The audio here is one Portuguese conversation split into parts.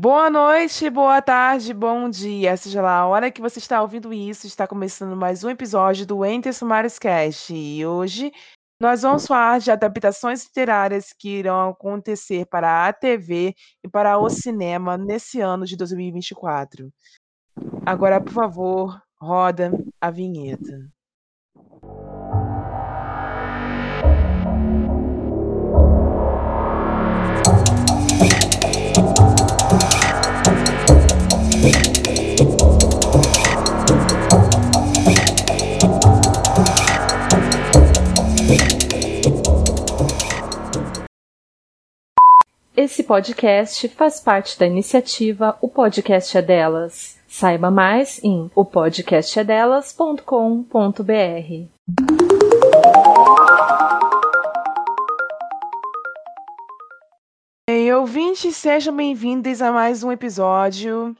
Boa noite, boa tarde, bom dia. Seja lá a hora que você está ouvindo isso, está começando mais um episódio do Enter Sumários Cast. E hoje nós vamos falar de adaptações literárias que irão acontecer para a TV e para o cinema nesse ano de 2024. Agora, por favor, roda a vinheta. Esse podcast faz parte da iniciativa O Podcast é Delas. Saiba mais em opodcastedelas.com.br. Bem, ouvintes, sejam bem-vindos a mais um episódio.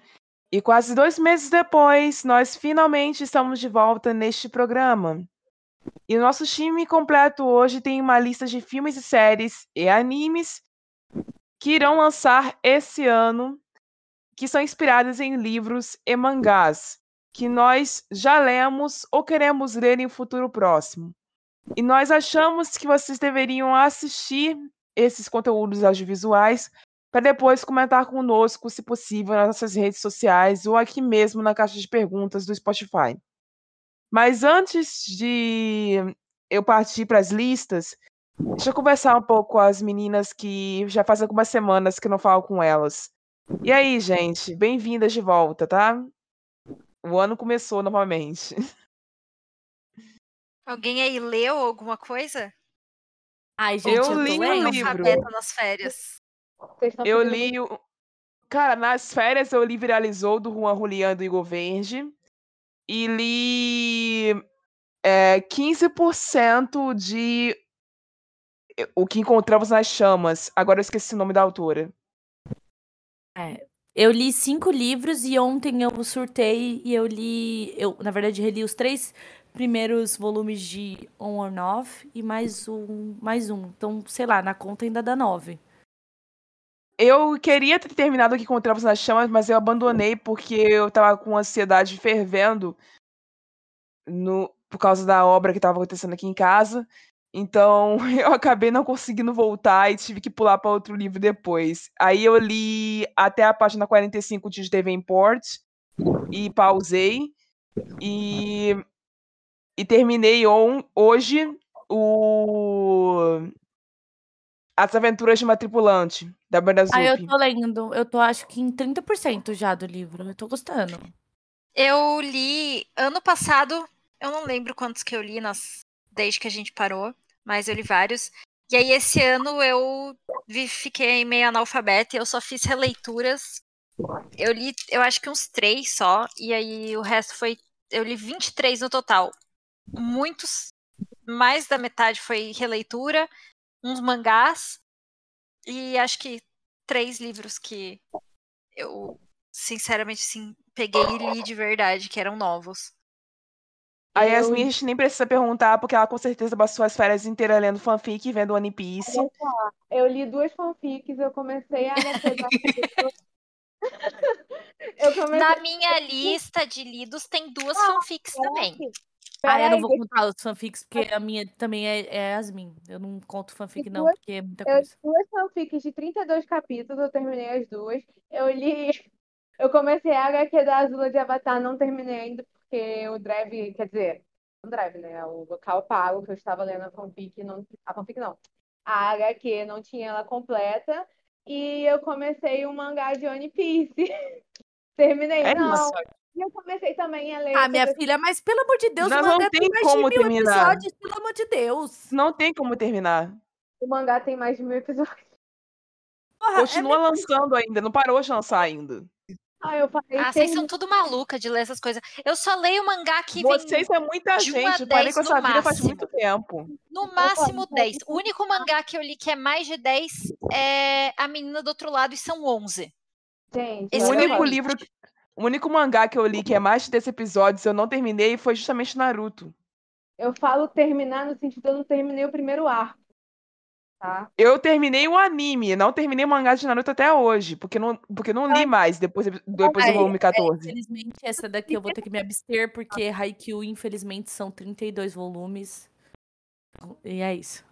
E quase dois meses depois, nós finalmente estamos de volta neste programa. E o nosso time completo hoje tem uma lista de filmes e séries e animes que irão lançar esse ano, que são inspiradas em livros e mangás que nós já lemos ou queremos ler em um futuro próximo. E nós achamos que vocês deveriam assistir esses conteúdos audiovisuais para depois comentar conosco, se possível, nas nossas redes sociais ou aqui mesmo na caixa de perguntas do Spotify. Mas antes de eu partir para as listas, Deixa eu conversar um pouco com as meninas que já faz algumas semanas que não falo com elas. E aí, gente, bem-vindas de volta, tá? O ano começou novamente. Alguém aí leu alguma coisa? Ai, gente, Eu eu, li um livro. Nas férias. Eu li. o- Cara, nas férias eu li Viralizou do Juan Julián do Igor Verde. E li é, 15% de O que Encontramos nas Chamas. Agora eu esqueci o nome da autora. Eu li cinco livros e ontem eu surtei e eu li. Eu, na verdade, reli os três primeiros volumes de On or Off e mais um. Mais um. Então, sei lá, na conta ainda dá nove. Eu queria ter terminado o que Encontramos nas Chamas, mas eu abandonei porque eu tava com ansiedade fervendo no, por causa da obra que tava acontecendo aqui em casa. Então eu acabei não conseguindo voltar e tive que pular para outro livro depois. Aí eu li até a página 45 de Davenport e pausei. E, e terminei on, hoje o As Aventuras de uma Tripulante, da Banda Ah, eu tô lendo. Eu tô acho que em 30% já do livro. Eu tô gostando. Eu li ano passado, eu não lembro quantos que eu li nas, desde que a gente parou, mas eu li vários. E aí esse ano eu vi- fiquei meio analfabeta e eu só fiz releituras. Eu li, eu acho que uns três só, e aí o resto foi. Eu li 23 no total. Muitos, mais da metade foi releitura, uns mangás, e acho que três livros que eu, sinceramente, assim, peguei e li de verdade, que eram novos. A Eu- Yasmin a gente nem precisa perguntar, porque ela com certeza passou as férias inteiras lendo fanfic e vendo One Piece. Eu li duas fanfics, eu comecei a. Eu comecei. Na minha lista de lidos tem duas fanfics também. Ah, eu não vou deixa- contar os fanfics, porque a minha também é, é Yasmin. Eu não conto fanfic, não, duas- porque é muita eu coisa. duas fanfics de 32 capítulos, eu terminei as duas. Eu li. Eu comecei a HQ da Azula de Avatar, não terminei ainda, porque o Drive, quer dizer, o Drive, né? O local pago que eu estava lendo a fanfic, não, a fanfic não. A HQ não tinha ela completa. E eu comecei o mangá de One Piece. Terminei, É não. isso. E eu comecei também a ler. Ah, minha filha, mas pelo amor de Deus, Não, o não mangá tem tem mais como de mil terminar. episódios, pelo amor de Deus. Não tem como terminar. O mangá tem mais de mil episódios. Porra, é Continua lançando ainda, não parou de lançar ainda. Ah, eu falei. Ah, vocês são tudo maluca de ler essas coisas. Eu só leio mangá que vem Vocês é muita de gente, eu parei com essa vida faz muito tempo. no máximo falo, 10. O único mangá que eu li que é mais de 10 é A Menina do Outro Lado e são 11. Gente, Esse o único só. limite. livro, o único mangá que eu li que é mais de 10 episódios eu não terminei foi justamente Naruto. Eu falo terminar no sentido eu não terminei o primeiro arco. Tá? Eu terminei o anime, não terminei o mangá de Naruto até hoje, porque não, porque não li mais depois, depois do volume é, 14. Infelizmente, essa daqui eu vou ter que me abster, porque Haikyuu, infelizmente, são 32 volumes. E é isso.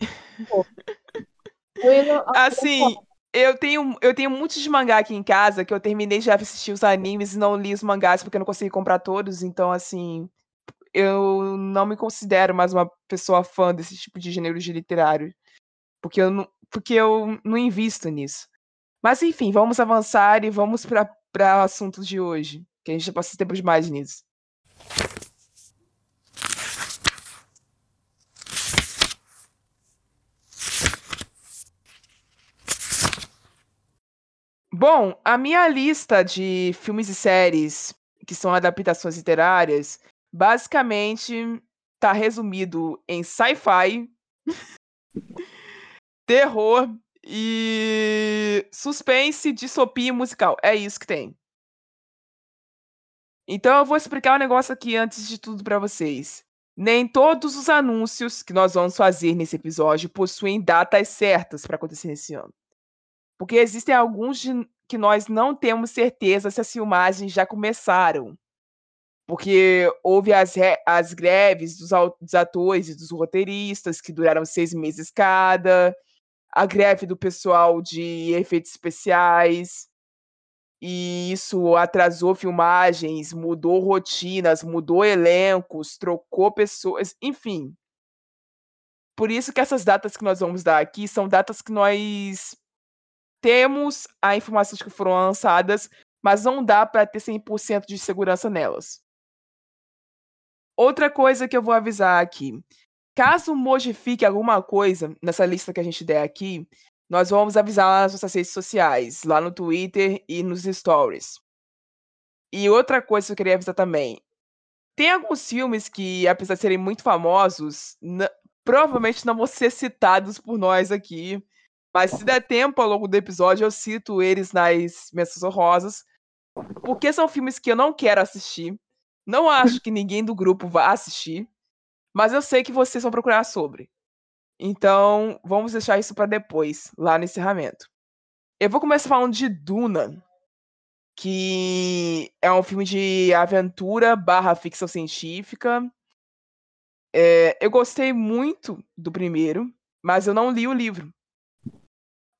Assim, eu tenho, eu tenho muitos de mangá aqui em casa que eu terminei de assistir os animes e não li os mangás porque eu não consegui comprar todos, então assim, eu não me considero mais uma pessoa fã desse tipo de gênero de literário, porque eu não, porque eu não invisto nisso. Mas enfim, vamos avançar e vamos para para o assunto de hoje, que a gente já passou tempo demais nisso. Bom, a minha lista de filmes e séries que são adaptações literárias, basicamente tá resumido em sci-fi, terror e suspense, distopia e musical. É isso que tem. Então eu vou explicar um negócio aqui antes de tudo para vocês. Nem todos os anúncios que nós vamos fazer nesse episódio possuem datas certas para acontecer nesse ano. Porque existem alguns de- que nós não temos certeza se as filmagens já começaram. Porque houve as, re- as greves dos, dos atores e dos roteiristas, que duraram seis meses cada, a greve do pessoal de efeitos especiais, e isso atrasou filmagens, mudou rotinas, mudou elencos, trocou pessoas, enfim. Por isso que essas datas que nós vamos dar aqui são datas que nós temos a informações que foram lançadas, mas não dá para ter 100% de segurança nelas. Outra coisa que eu vou avisar aqui. Caso modifique alguma coisa nessa lista que a gente der aqui, nós vamos avisar lá nas nossas redes sociais, lá no Twitter e nos stories. E outra coisa que eu queria avisar também. Tem alguns filmes que, apesar de serem muito famosos, provavelmente não vão ser citados por nós aqui. Mas se der tempo ao longo do episódio, eu cito eles nas menções honrosas. Porque são filmes que eu não quero assistir. Não acho que ninguém do grupo vá assistir. Mas eu sei que vocês vão procurar sobre. Então, vamos deixar isso para depois, lá no encerramento. Eu vou começar falando de Duna, que é um filme de aventura barra ficção científica. É, eu gostei muito do primeiro, mas eu não li o livro.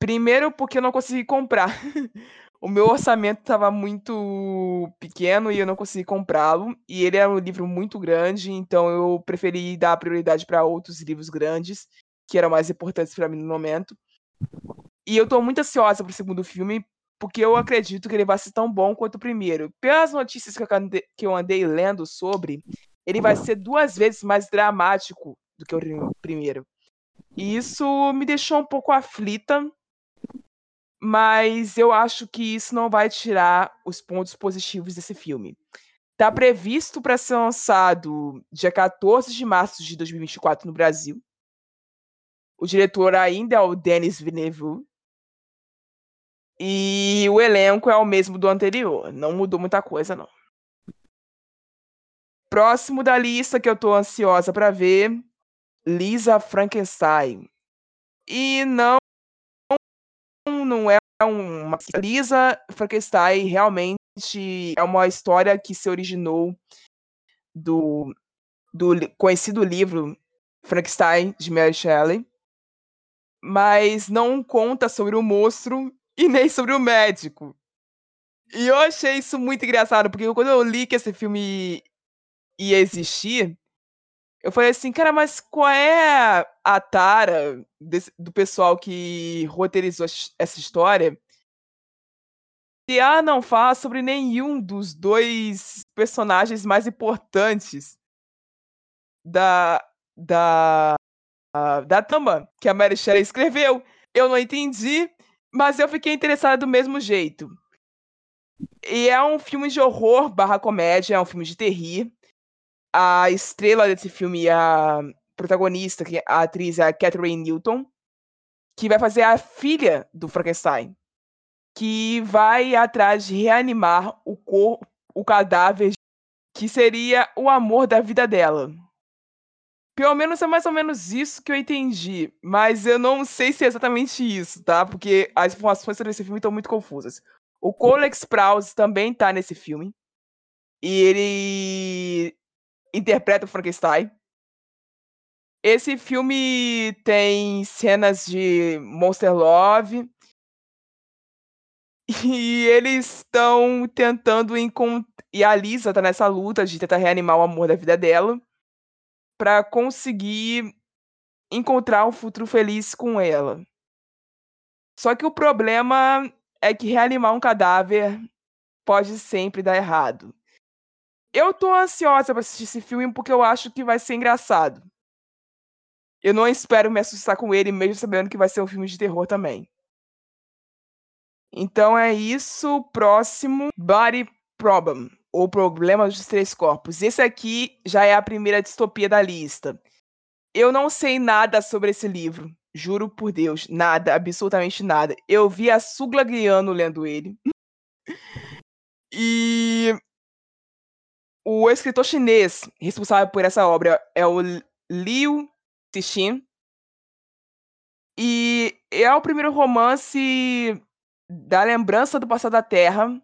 Primeiro porque eu não consegui comprar. o meu orçamento estava muito pequeno e eu não consegui comprá-lo. E ele era um livro muito grande, então eu preferi dar prioridade para outros livros grandes, que eram mais importantes para mim no momento. E eu estou muito ansiosa para o segundo filme, porque eu acredito que ele vai ser tão bom quanto o primeiro. Pelas notícias que eu andei, lendo sobre, ele vai ser duas vezes mais dramático do que o prim- primeiro. E isso me deixou um pouco aflita, mas eu acho que isso não vai tirar os pontos positivos desse filme. Está previsto para ser lançado dia 14 de março de 2024 no Brasil. O diretor ainda é o Denis Villeneuve. E o elenco é o mesmo do anterior. Não mudou muita coisa, não. Próximo da lista que eu tô ansiosa para ver, Lisa Frankenstein. E não não é uma Lisa Frankenstein realmente é uma história que se originou do, do conhecido livro Frankenstein de Mary Shelley, mas não conta sobre o monstro e nem sobre o médico. E eu achei isso muito engraçado, porque quando eu li que esse filme ia existir, eu falei assim, cara, mas qual é a tara desse- do pessoal que roteirizou ess- essa história? Se ela não fala sobre nenhum dos dois personagens mais importantes da da da trama que a Mary Shelley escreveu. Eu não entendi, mas eu fiquei interessada do mesmo jeito. E é um filme de horror barra comédia, é um filme de terrir. A estrela desse filme, a protagonista, é a atriz é a Catherine Newton, que vai fazer a filha do Frankenstein, que vai atrás de reanimar o corpo, o cadáver que seria o amor da vida dela. Pelo menos é mais ou menos isso que eu entendi. Mas eu não sei se é exatamente isso, tá? Porque as informações sobre esse filme estão muito confusas. O Cole Sprouse também tá nesse filme. E ele interpreta o Frankenstein. Esse filme tem cenas de Monster Love. E eles estão tentando encontrar. E a Lisa tá nessa luta de tentar reanimar o amor da vida dela para conseguir encontrar um futuro feliz com ela. Só que o problema é que reanimar um cadáver pode sempre dar errado. Eu tô ansiosa para assistir esse filme porque eu acho que vai ser engraçado. Eu não espero me assustar com ele, mesmo sabendo que vai ser um filme de terror também. Então é isso. Próximo, Body Problem ou Problema dos Três Corpos. Esse aqui já é a primeira distopia da lista. Eu não sei nada sobre esse livro. Juro por Deus, nada, absolutamente nada. Eu vi a Sugla lendo ele. e o escritor chinês responsável por essa obra é o Liu Cixin. E é o primeiro romance da lembrança do passado da Terra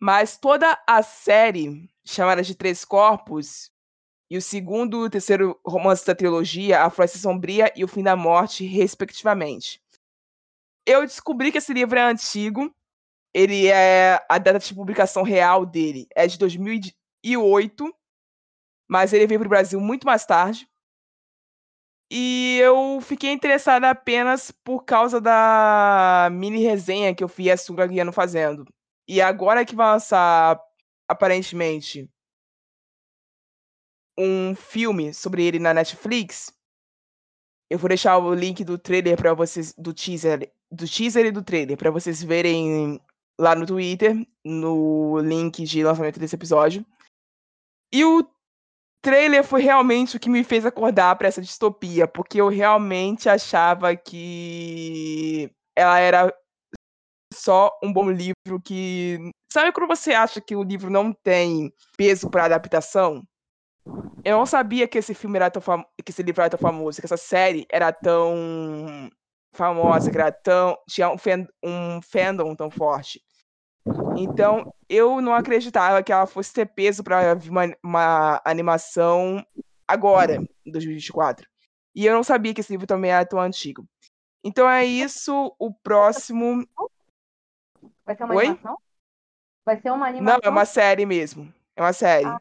mas toda a série, chamada de Três Corpos, e o segundo e o terceiro romance da trilogia, A Floresta Sombria e O Fim da Morte, respectivamente. Eu descobri que esse livro é antigo. Ele é. A data de publicação real dele é de 2008, mas ele veio para o Brasil muito mais tarde. E eu fiquei interessada apenas por causa da mini resenha que eu vi a Sunga Guiano fazendo. E agora que vai lançar, aparentemente, um filme sobre ele na Netflix, eu vou deixar o link do trailer para vocês, do teaser, do teaser e do trailer, para vocês verem lá no Twitter, no link de lançamento desse episódio. E o trailer foi realmente o que me fez acordar para essa distopia, porque eu realmente achava que ela era só um bom livro que. Sabe quando você acha que o livro não tem peso para adaptação? Eu não sabia que esse filme era tão fam... que esse livro era tão famoso, que essa série era tão famosa, que era tão tinha um, fan... um fandom tão forte. Então, eu não acreditava que ela fosse ter peso para uma, uma animação agora, em 2024. E eu não sabia que esse livro também era tão antigo. Então é isso. O próximo Vai ser uma Oi? animação? Vai ser uma animação? Não, é uma série mesmo. É uma série. Ah.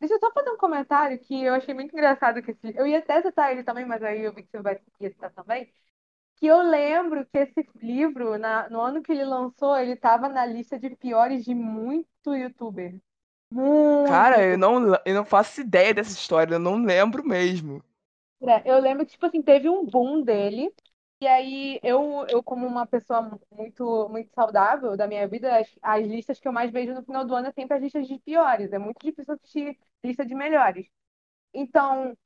Deixa eu só fazer um comentário que eu achei muito engraçado que esse... Eu ia até citar ele também, mas aí eu vi que você vai ia citar também. Que eu lembro que esse livro, na... no ano que ele lançou, ele tava na lista de piores de muito youtuber. Muito. Cara, eu não, eu não faço ideia dessa história, eu não lembro mesmo. É, Eu lembro que, tipo assim, teve um boom dele. E aí, eu, eu como uma pessoa muito, muito saudável da minha vida, as, as listas que eu mais vejo no final do ano é sempre as listas de piores. É muito difícil assistir lista de melhores. Então,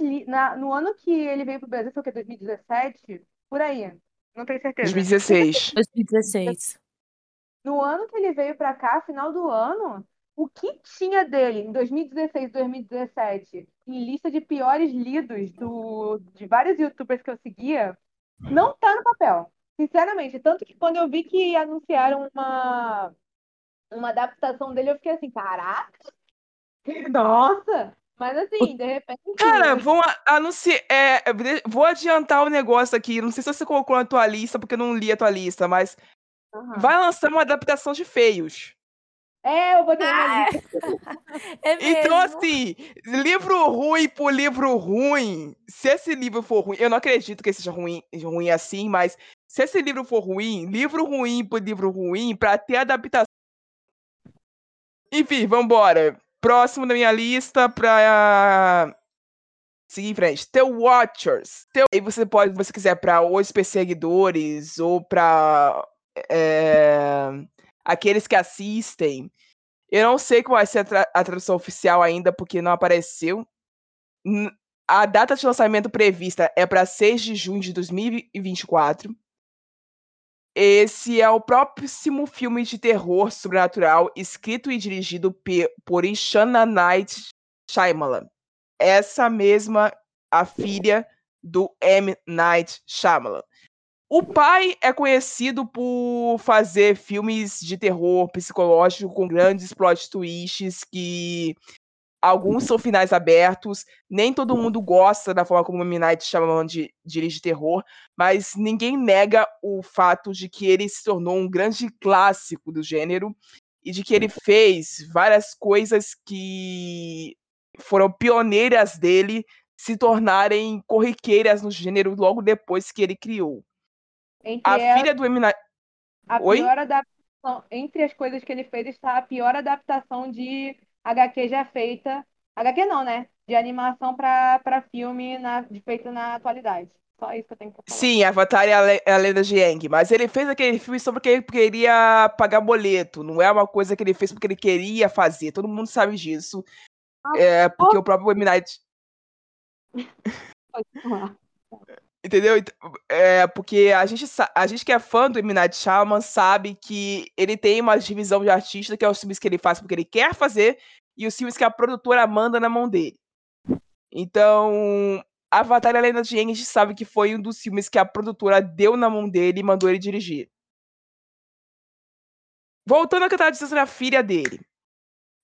li- na, no ano que ele veio pro Brasil, foi o quê? 2017? Por aí. Não tenho certeza. 2016. 2016. No ano que ele veio pra cá, final do ano, o que tinha dele em 2016 e 2017 em lista de piores lidos do, de vários youtubers que eu seguia, não tá no papel. Sinceramente. Tanto que quando eu vi que anunciaram uma, uma adaptação dele, eu fiquei assim, caraca! Nossa! Mas assim, de repente. Cara, vão anunciar. é, vou adiantar o negócio aqui. Não sei se você colocou na tua lista, porque eu não li a tua lista, mas Aham. vai lançar uma adaptação de feios. É, eu vou ter uma Ah, lista. É Então, assim, livro ruim por livro ruim, se esse livro for ruim, eu não acredito que ele seja ruim, ruim assim, mas se esse livro for ruim, livro ruim por livro ruim, pra ter adaptação. Enfim, vambora. Próximo da minha lista pra seguir em frente. The Watchers. The... Aí você pode, se você quiser, pra os perseguidores ou pra é, aqueles que assistem. Eu não sei qual vai ser a, tra- a tradução oficial ainda, porque não apareceu. N- A data de lançamento prevista é para 6 de junho de 2024. Esse é o próximo filme de terror sobrenatural escrito e dirigido por Ishana Night Shyamalan. essa mesma a filha do M. Night Shyamalan. O pai é conhecido por fazer filmes de terror psicológico com grandes plot twists que alguns são finais abertos, nem todo mundo gosta da forma como o M. Night Shyamalan de, dirige terror, mas ninguém nega o fato de que ele se tornou um grande clássico do gênero e de que ele fez várias coisas que foram pioneiras dele se tornarem corriqueiras no gênero logo depois que ele criou. Entre A ela- filha do M. Night... a Oi? pior adaptação, entre as coisas que ele fez está a pior adaptação de HQ já feita. HQ não, né? De animação para filme na, de- feito na atualidade. Só isso que eu tenho pra falar. Sim, Avatar é a, le- é a lenda de Aang, mas ele fez aquele filme só porque ele queria pagar boleto, não é uma coisa que ele fez porque ele queria fazer, todo mundo sabe disso. É, porque o próprio M. Night Entendeu? Ent- É, porque a gente, a gente que é fã do M. Night Shyamalan sabe que ele tem uma divisão de artista, que é os filmes que ele faz porque ele quer fazer, e os filmes que a produtora manda na mão dele. Então, Avatar a Lenda de Aang, a gente sabe que foi um dos filmes que a produtora deu na mão dele e mandou ele dirigir. Voltando eu tava dizendo sobre a filha dele,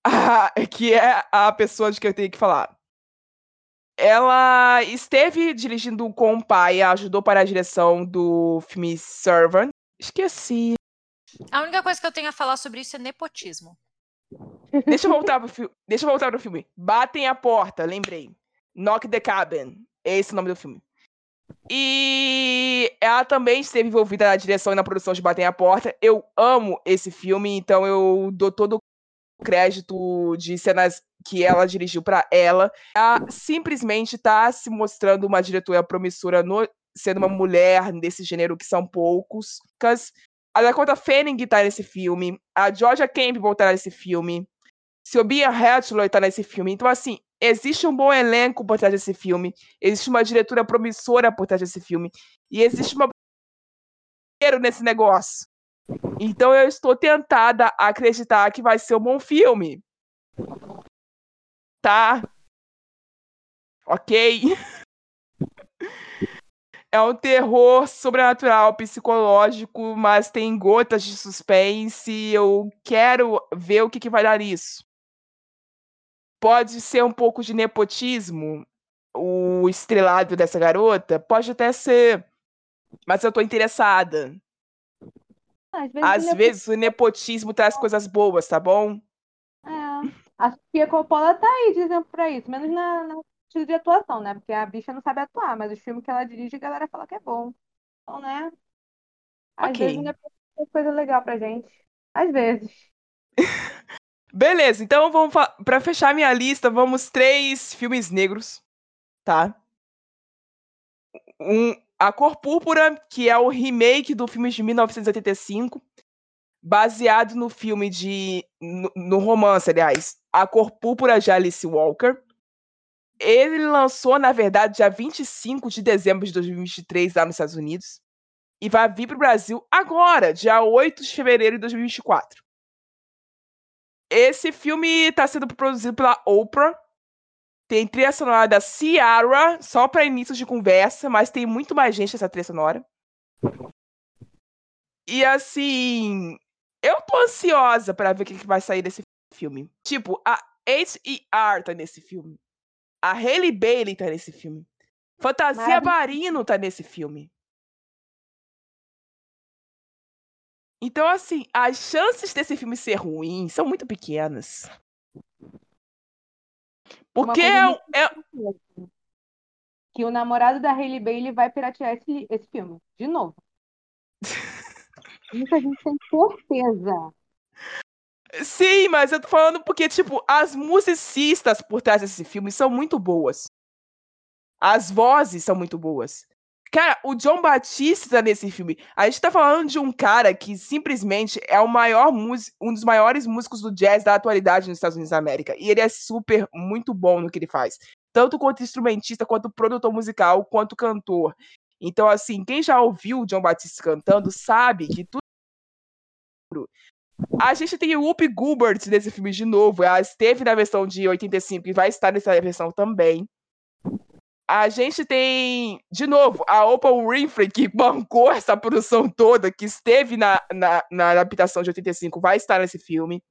que é a pessoa de que eu tenho que falar. Ela esteve dirigindo com o pai, ajudou para a direção do filme Servant. Esqueci. A única coisa que eu tenho a falar sobre isso é nepotismo. Deixa eu voltar pro filme. Deixa eu voltar pro filme. Batem a porta, lembrei. Knock the Cabin. Esse é o nome do filme. E ela também esteve envolvida na direção e na produção de Batem a Porta. Eu amo esse filme, então eu dou todo o crédito de cenas que ela dirigiu pra ela. Ela simplesmente tá se mostrando uma diretora promissora no- sendo uma mulher desse gênero que são poucos. A Dakota Fanning tá nesse filme, a Georgia Campbell tá nesse filme, Sylvia Hatchler tá nesse filme. Então, assim, existe um bom elenco por trás desse filme, existe uma diretora promissora por trás desse filme, e existe uma nesse negócio. Então eu estou tentada a acreditar que vai ser um bom filme. Tá? Ok? É um terror sobrenatural, psicológico, mas tem gotas de suspense. Eu quero ver o que, que vai dar nisso. Pode ser um pouco de nepotismo, o estrelado dessa garota? Pode até ser. Mas eu tô interessada. Às vezes, Às é- vezes o nepotismo traz coisas boas, tá bom? É. A Sofia Coppola tá aí de exemplo pra isso, menos na, na estilo de atuação, né? Porque a bicha não sabe atuar, mas os filmes que ela dirige, a galera fala que é bom. Então, né? Às Ok. vezes é coisa legal pra gente. Às vezes. Beleza, então vamos pra fechar minha lista, vamos três filmes negros, tá? Um, A Cor Púrpura, que é o remake do filme de 1985, baseado no filme de no, no romance, aliás, A Cor Púrpura de Alice Walker. Ele lançou, na verdade, dia 25 de dezembro de 2023 lá nos Estados Unidos e vai vir pro Brasil agora, dia 8 de fevereiro de 2024. Esse filme está sendo produzido pela Oprah. Tem trilha sonora da Ciara, só para início de conversa, mas tem muito mais gente nessa trilha sonora. E assim, eu tô ansiosa para ver o que, vai sair desse filme. Tipo, a H.E.R. tá nesse filme. A Hailey Bailey tá nesse filme. Fantasia Maravilhoso. Barino tá nesse filme. Então, assim, as chances desse filme ser ruim são muito pequenas. Porque é, é- Que o namorado da Hailey Bailey vai piratear esse, esse filme. De novo. Isso a gente tem certeza. Sim, mas eu tô falando porque, tipo, as musicistas por trás desse filme são muito boas. As vozes são muito boas. Cara, o John Batista nesse filme. A gente tá falando de um cara que simplesmente é o maior músico, um dos maiores músicos do jazz da atualidade nos Estados Unidos da América. E ele é super, muito bom no que ele faz. Tanto quanto instrumentista, quanto produtor musical, quanto cantor. Então, assim, quem já ouviu o John Batista cantando sabe que tudo A gente tem o Whoopi Goldberg nesse filme de novo. Ela esteve na versão de 85 e vai estar nessa versão também. A gente tem, de novo, a Oprah Winfrey, que bancou essa produção toda, que esteve na, na, na adaptação de 85, vai estar nesse filme.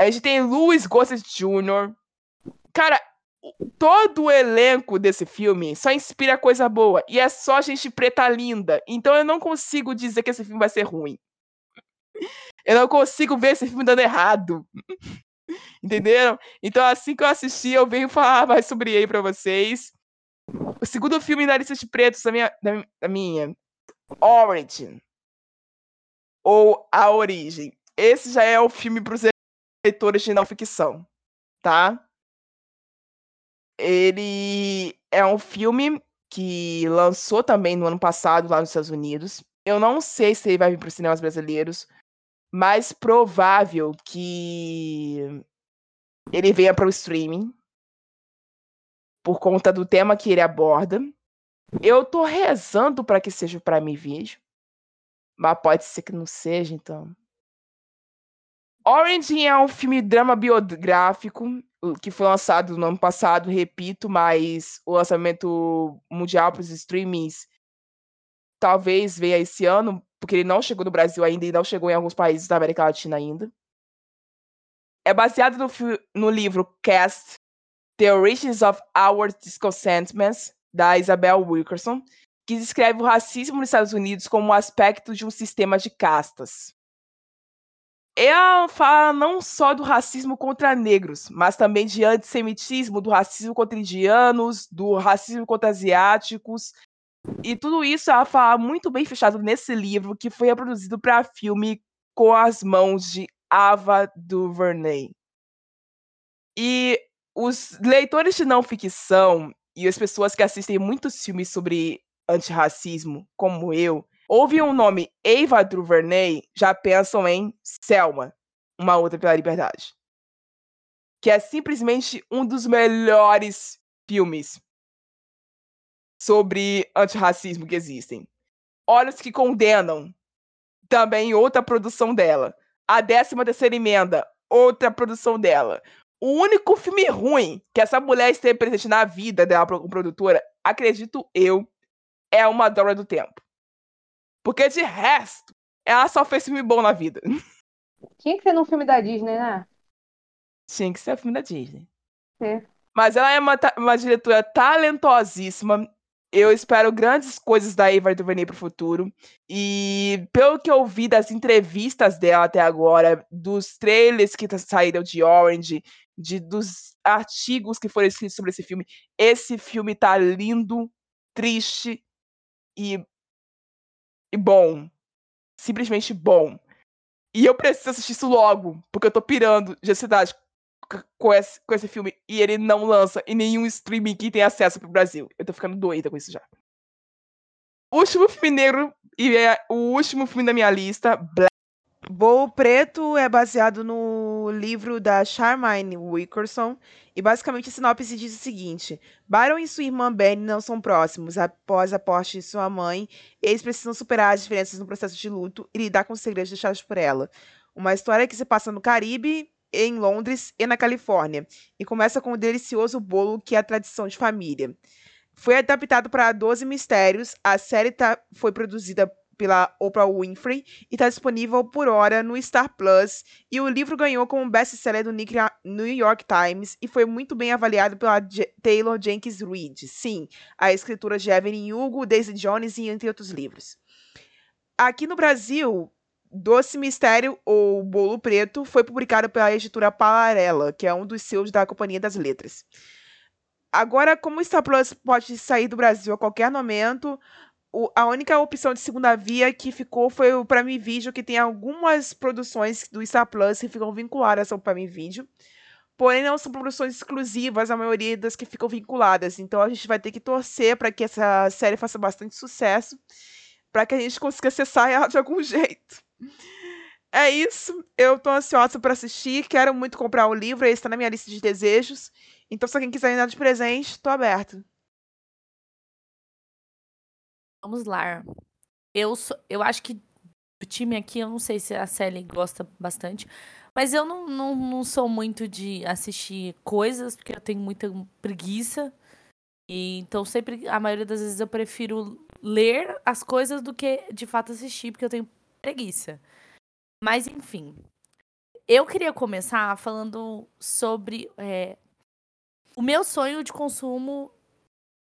A gente tem Louis Gossett Jr. Cara, todo o elenco desse filme só inspira coisa boa. E é só gente preta linda. Então eu não consigo dizer que esse filme vai ser ruim. Eu não consigo ver esse filme dando errado. Entenderam? Então, assim que eu assisti, eu venho falar mais sobre ele pra vocês. O segundo filme da lista de pretos da minha, da, da minha Origin. Ou A Origem. Esse já é o filme pros leitores de não ficção, tá? Ele é um filme que lançou também no ano passado lá nos Estados Unidos. Eu não sei se ele vai vir para os cinemas brasileiros, mas provável que ele venha para o streaming por conta do tema que ele aborda. Eu tô rezando para que seja para mim vídeo, mas pode ser que não seja, então. Orange é um filme drama biográfico que foi lançado no ano passado, repito, mas o lançamento mundial para os streamings talvez venha esse ano, porque ele não chegou no Brasil ainda e não chegou em alguns países da América Latina ainda. É baseado no, no livro Cast, The Origins of Our Discontentments, da Isabel Wilkerson, que descreve o racismo nos Estados Unidos como um aspecto de um sistema de castas. Ela fala não só do racismo contra negros, mas também de antissemitismo, do racismo contra indianos, do racismo contra asiáticos. E tudo isso ela fala muito bem fechado nesse livro, que foi reproduzido para filme com as mãos de Ava DuVernay. E os leitores de não ficção e as pessoas que assistem muitos filmes sobre antirracismo, como eu, ouvem o nome Ava DuVernay, já pensam em Selma, uma outra pela liberdade. Que é simplesmente um dos melhores filmes sobre antirracismo que existem. Olhos que Condenam, também outra produção dela. A 13 terceira emenda, outra produção dela. O único filme ruim que essa mulher esteve presente na vida dela como produtora, acredito eu, é Uma Dora do Tempo. Porque de resto, ela só fez filme bom na vida. Tinha que ser num filme da Disney, né? Tinha que ser um filme da Disney. É. Mas ela é uma, uma diretora talentosíssima eu espero grandes coisas da Eva DuVernay pro futuro. E pelo que eu vi das entrevistas dela até agora, dos trailers que saíram de Orange, de, dos artigos que foram escritos sobre esse filme, esse filme tá lindo, triste e, e bom. Simplesmente bom. E eu preciso assistir isso logo, porque eu tô pirando de ansiedade com esse, com esse filme e ele não lança em nenhum streaming que tem acesso pro Brasil. Eu tô ficando doida com isso já. O último filme negro e é o último filme da minha lista, Black. Voo Preto é baseado no livro da Charmaine Wilkerson e basicamente a sinopse diz o seguinte: Byron e sua irmã Benny não são próximos após a morte de sua mãe. Eles precisam superar as diferenças no processo de luto e lidar com os segredos deixados por ela. Uma história que se passa no Caribe em Londres e na Califórnia, e começa com um delicioso bolo que é a tradição de família. Foi adaptado para 12 Mistérios, a série tá, foi produzida pela Oprah Winfrey e está disponível por hora no Star Plus. E o livro ganhou como best-seller do New York Times e foi muito bem avaliado pela J Taylor Jenkins Reid. Sim, a escritora de Evelyn Hugo, Daisy Jones e entre outros livros. Aqui no Brasil, Doce Mistério ou Bolo Preto foi publicado pela editora Palarela, que é um dos seus da Companhia das Letras. Agora, como o Star Plus pode sair do Brasil a qualquer momento, o, a única opção de segunda via que ficou foi o Prime Video, que tem algumas produções do Star Plus que ficam vinculadas ao Prime Video. Porém, não são produções exclusivas, a maioria das que ficam vinculadas. Então, a gente vai ter que torcer para que essa série faça bastante sucesso, para que a gente consiga acessar ela de algum jeito. É isso. Eu tô ansiosa para assistir. Quero muito comprar o livro. Ele está na minha lista de desejos. Então, se alguém quiser me dar de presente, tô aberto. Vamos lá. Eu, eu acho que o time aqui, eu não sei se a Sally gosta bastante, mas eu não, não, não sou muito de assistir coisas, porque eu tenho muita preguiça. E, então, sempre, a maioria das vezes, eu prefiro ler as coisas do que de fato assistir, porque eu tenho preguiça. Mas, enfim. Eu queria começar falando sobre é, o meu sonho de consumo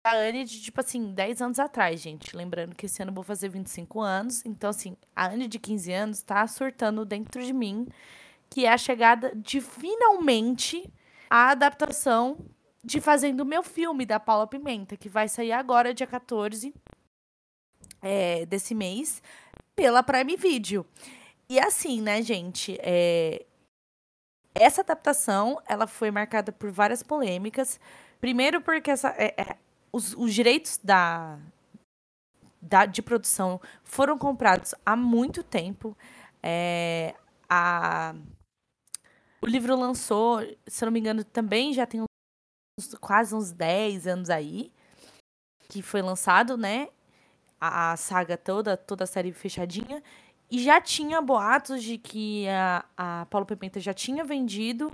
da Anne de, tipo assim, 10 anos atrás, gente. Lembrando que esse ano eu vou fazer 25 anos. Então, assim, a Anne de 15 anos tá surtando dentro de mim, que é a chegada de finalmente a adaptação de Fazendo o Meu Filme, da Paula Pimenta, que vai sair agora, dia 14 é, desse mês, pela Prime Video. E assim, né, gente, é... essa adaptação, ela foi marcada por várias polêmicas. Primeiro porque essa, é, é, os, os direitos da, da, de produção foram comprados há muito tempo. É, a, o livro lançou, se não me engano, também já tem uns, quase uns 10 anos aí, que foi lançado, né? A, a, saga toda, toda a série fechadinha. E já tinha boatos de que a, a Paulo Pimenta já tinha vendido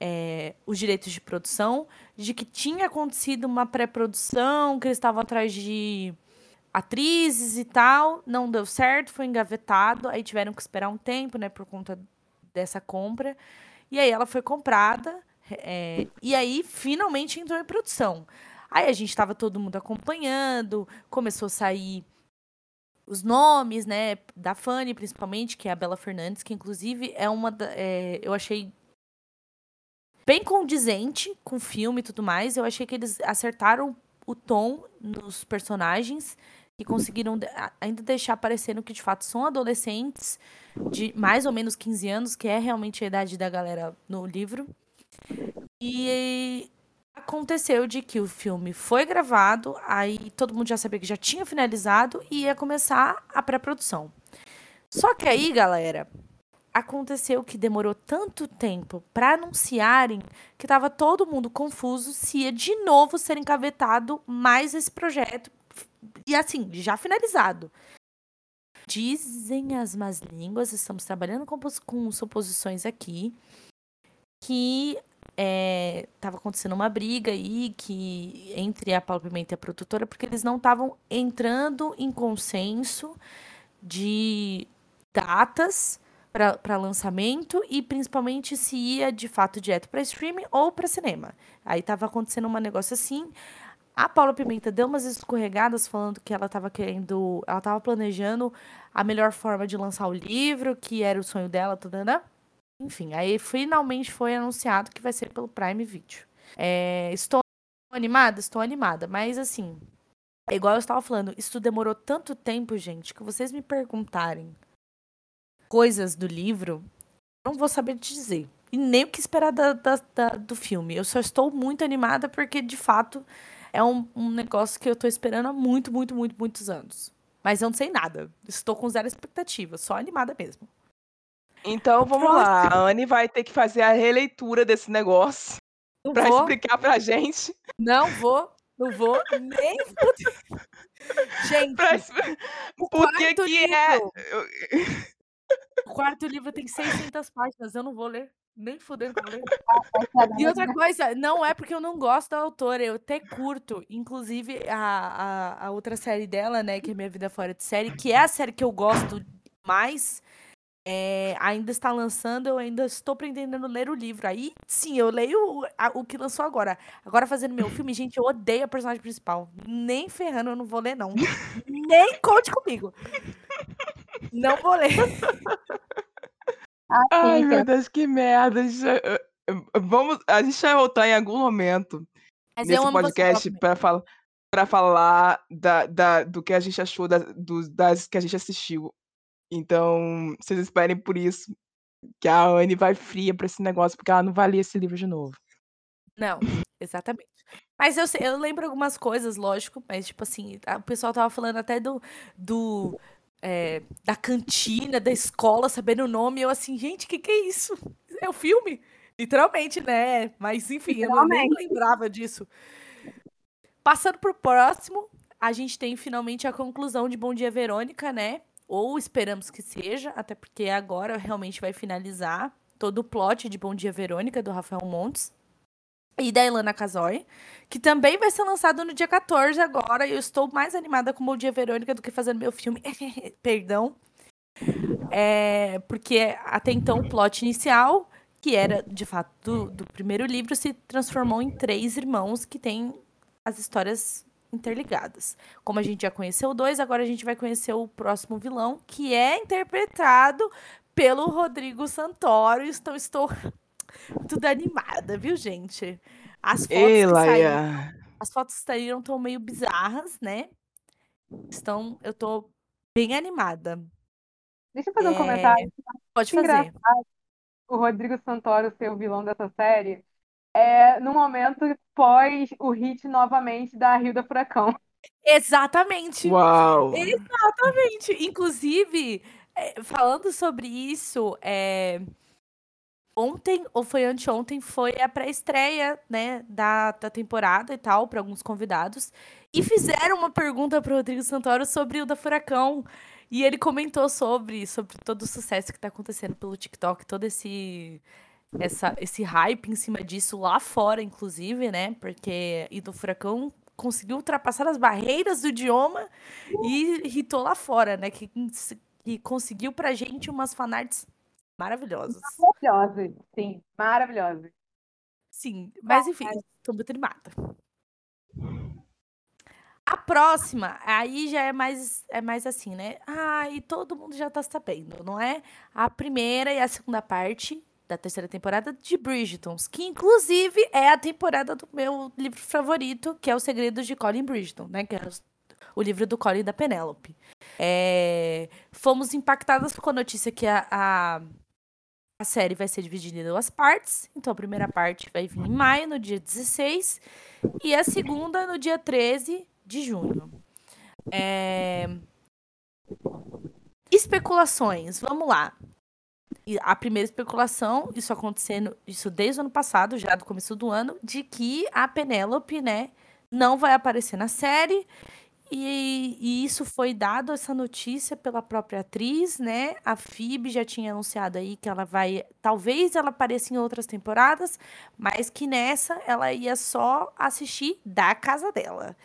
é, os direitos de produção, de que tinha acontecido uma pré-produção, que eles estavam atrás de atrizes e tal, não deu certo, foi engavetado, aí tiveram que esperar um tempo, né, por conta dessa compra, e aí ela foi comprada, é, e aí finalmente entrou em produção. Aí a gente estava todo mundo acompanhando, começou a sair os nomes, né, da Fanny, principalmente, que é a Bela Fernandes, que inclusive é uma da, é, eu achei bem condizente com o filme e tudo mais. Eu achei que eles acertaram o tom nos personagens e conseguiram ainda deixar parecendo que de fato são adolescentes de mais ou menos 15 anos, que é realmente a idade da galera no livro. E aconteceu de que o filme foi gravado, aí todo mundo já sabia que já tinha finalizado e ia começar a pré-produção. Só que aí, galera, aconteceu que demorou tanto tempo para anunciarem que estava todo mundo confuso se ia de novo ser encavetado mais esse projeto. E assim, já finalizado. Dizem as más línguas, estamos trabalhando com, com suposições aqui, que estava é, acontecendo uma briga aí que entre a Paulo Pimenta e a produtora, porque eles não estavam entrando em consenso de datas para lançamento e principalmente se ia de fato direto para streaming ou para cinema. Aí estava acontecendo um negócio assim. A Paula Pimenta deu umas escorregadas falando que ela estava querendo, ela estava planejando a melhor forma de lançar o livro, que era o sonho dela, tudo, né? Enfim, aí finalmente foi anunciado que vai ser pelo Prime Video. É, estou animada? Estou animada, mas assim, é igual eu estava falando, isso demorou tanto tempo, gente, que vocês me perguntarem coisas do livro, não vou saber dizer. E nem o que esperar da, da, da, do filme. Eu só estou muito animada porque, de fato, é um, um negócio que eu estou esperando há muito, muito, muito, muitos anos. Mas eu não sei nada. Estou com zero expectativa, só animada mesmo. Então vamos lá. A Anne vai ter que fazer a releitura desse negócio para explicar pra gente. Não vou, não vou nem. gente, pra... por que que é. O quarto livro tem 600 páginas, eu não vou ler. Nem fudendo que eu ler. E outra coisa, não é porque eu não gosto da autora, eu até curto. Inclusive, a, a, a outra série dela, né, que é Minha Vida Fora de Série, que é a série que eu gosto mais, é, ainda está lançando, eu ainda estou pretendendo ler o livro. Aí, sim, eu leio o, a, o que lançou agora. Agora, fazendo meu filme, gente, eu odeio a personagem principal. Nem ferrando, eu não vou ler, não. Nem conte comigo. Não vou ler. Ah, Ai, meu Deus, que merda. Vamos, a gente vai voltar em algum momento Mas nesse podcast para falar para falar da, da, do que a gente achou da, do, das que a gente assistiu. Então, vocês esperem por isso que a Anne vai fria para esse negócio, porque ela não vai ler esse livro de novo. Não, exatamente. Mas eu, eu lembro algumas coisas, lógico, mas tipo assim, o pessoal tava falando até do, do é, da cantina, da escola, sabendo o nome, eu assim, gente, o que, que é isso? É o filme? Literalmente, né? Mas enfim, eu não, nem lembrava disso. Passando pro próximo, a gente tem finalmente a conclusão de Bom Dia Verônica, né? Ou esperamos que seja, até porque agora realmente vai finalizar todo o plot de Bom Dia Verônica, do Rafael Montes. E da Ilana Casoy, que também vai ser lançado no dia 14 agora. E eu estou mais animada com Bom Dia Verônica do que fazendo meu filme. Perdão. É, porque até então o plot inicial, que era de fato do, do primeiro livro, se transformou em três irmãos que têm as histórias interligadas. Como a gente já conheceu dois, agora a gente vai conhecer o próximo vilão, que é interpretado pelo Rodrigo Santoro. Então estou tudo animada, viu, gente? As fotos, Ei, saíram, as fotos que saíram estão meio bizarras, né? Estão, eu tô bem animada. Deixa eu fazer um É, comentário. Pode fazer. O Rodrigo Santoro ser o vilão dessa série é no momento pós o hit novamente da Rio da Furacão. Exatamente. Uau! Exatamente. Inclusive, é, falando sobre isso, é, ontem, ou foi anteontem, foi a pré-estreia, né, da, da temporada e tal, para alguns convidados. E fizeram uma pergunta pro Rodrigo Santoro sobre o da Furacão. E ele comentou sobre, sobre todo o sucesso que tá acontecendo pelo TikTok, todo esse, essa, esse hype em cima disso lá fora, inclusive, né? Porque e do Furacão conseguiu ultrapassar as barreiras do idioma e hitou lá fora, né? Que, que conseguiu pra gente umas fanarts maravilhosas. Maravilhoso, sim, maravilhoso. Sim, mas enfim, tô muito animada. A próxima, aí já é mais, é mais assim, né? Ah, e todo mundo já tá sabendo, não é? A primeira e a segunda parte da terceira temporada de Bridgertons, que inclusive é a temporada do meu livro favorito, que é Os Segredos de Colin Bridgerton, né? Que é o livro do Colin da Penélope. É, fomos impactadas com a notícia que a, a, a série vai ser dividida em duas partes. Então, a primeira parte vai vir em maio, no dia 16, e a segunda no dia 13 de junho. É, Especulações, vamos lá. E a primeira especulação, isso acontecendo, isso desde o ano passado, já do começo do ano, de que a Penélope, né, não vai aparecer na série. E, e isso foi dado, essa notícia, pela própria atriz, né? A Phoebe já tinha anunciado aí que ela vai. Talvez ela apareça em outras temporadas, mas que nessa ela ia só assistir da casa dela.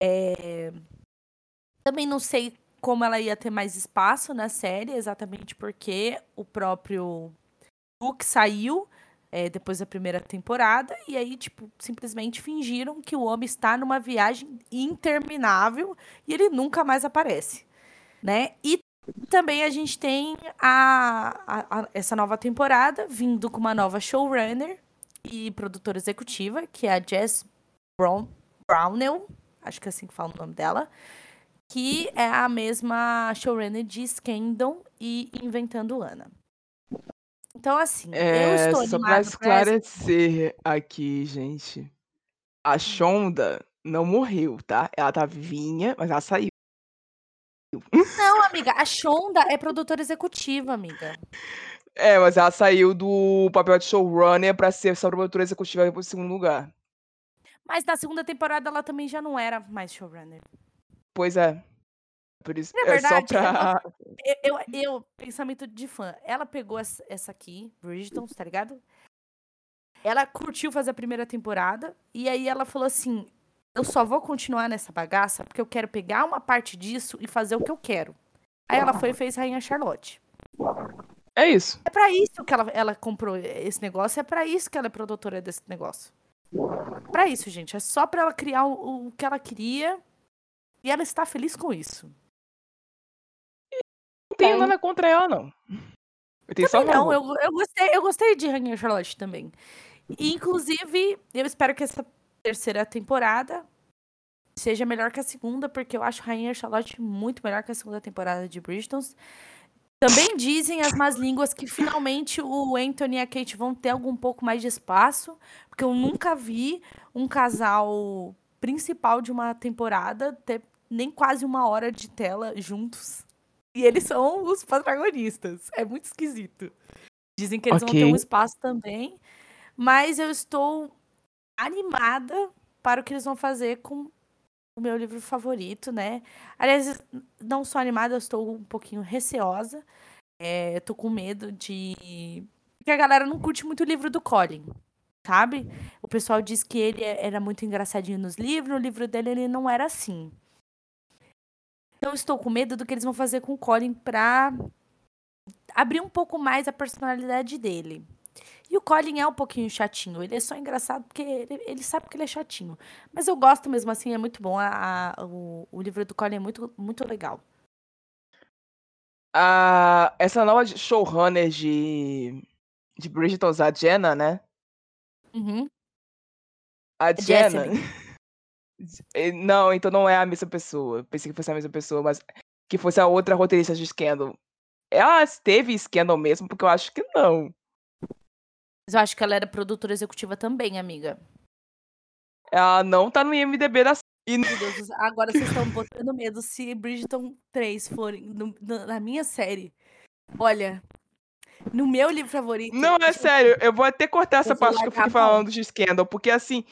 É, Também não sei como ela ia ter mais espaço na série, exatamente porque o próprio Luke saiu é, depois da primeira temporada, e aí, tipo, simplesmente fingiram que o homem está numa viagem interminável e ele nunca mais aparece, né? E também a gente tem a, a- a- essa nova temporada vindo com uma nova showrunner e produtora executiva, que é a Jess Brown, Brownell, acho que é assim que fala o nome dela, que é a mesma showrunner de Scandal e Inventando Ana. Então, assim, eu É, estou só animada pra essa esclarecer aqui, gente. A Shonda não morreu, tá? Ela tá vivinha, mas ela saiu. Não, amiga, a Shonda é produtora executiva, amiga. É, mas ela saiu do papel de showrunner pra ser essa produtora executiva pro segundo lugar. Mas na segunda temporada ela também já não era mais showrunner. Pois é. Por isso, Na é só verdade, pra. Eu, eu, eu- pensamento de fã, ela pegou essa aqui, Bridgerton, tá ligado? Ela curtiu fazer a primeira temporada e aí ela falou assim: eu só vou continuar nessa bagaça porque eu quero pegar uma parte disso e fazer o que eu quero. Aí ela foi e fez Rainha Charlotte. É isso. É pra isso que ela, ela comprou esse negócio, é pra isso que ela é produtora desse negócio. Pra isso, gente. É só pra ela criar o, o que ela queria e ela está feliz com isso. Não tenho Tem. nada contra ela, não. Eu tenho só Também não, favor. eu, eu, gostei, eu gostei de Rainha Charlotte também. E, inclusive, eu espero que essa terceira temporada seja melhor que a segunda, porque eu acho Rainha Charlotte muito melhor que a segunda temporada de Bridgertons. Também dizem as más línguas que finalmente o Anthony e a Kate vão ter algum pouco mais de espaço, porque eu nunca vi um casal principal de uma temporada ter nem quase uma hora de tela juntos. E eles são os protagonistas. É muito esquisito. Dizem que eles vão ter um espaço também. Mas eu estou animada para o que eles vão fazer com o meu livro favorito, né? Aliás, não sou animada, eu estou um pouquinho receosa. É, eu tô com medo de. Porque a galera não curte muito o livro do Colin, sabe? O pessoal diz que ele é, era muito engraçadinho nos livros, no livro dele ele não era assim. Então, estou com medo do que eles vão fazer com o Colin pra abrir um pouco mais a personalidade dele. E o Colin é um pouquinho chatinho. Ele é só engraçado porque ele, ele sabe que ele é chatinho. Mas eu gosto mesmo assim, é muito bom. A, a, o, o livro do Colin é muito, muito legal. Ah, essa nova showrunner de, de Bridgerton, a Jenna, né? Uhum. A Jenna. Jessamine. Eh, Não, então não é a mesma pessoa. Pensei que fosse a mesma pessoa, mas que fosse a outra roteirista de Scandal. Ela teve Scandal mesmo, porque eu acho que não. Mas eu acho que ela era produtora executiva também, amiga. Ela não tá no IMDB da Meu Deus, agora vocês estão botando medo se Bridgerton 3 forem no- na minha série. Olha, no meu livro favorito. Não, é tipo, sério, eu vou até cortar essa parte que eu fiquei falando de Scandal, porque assim,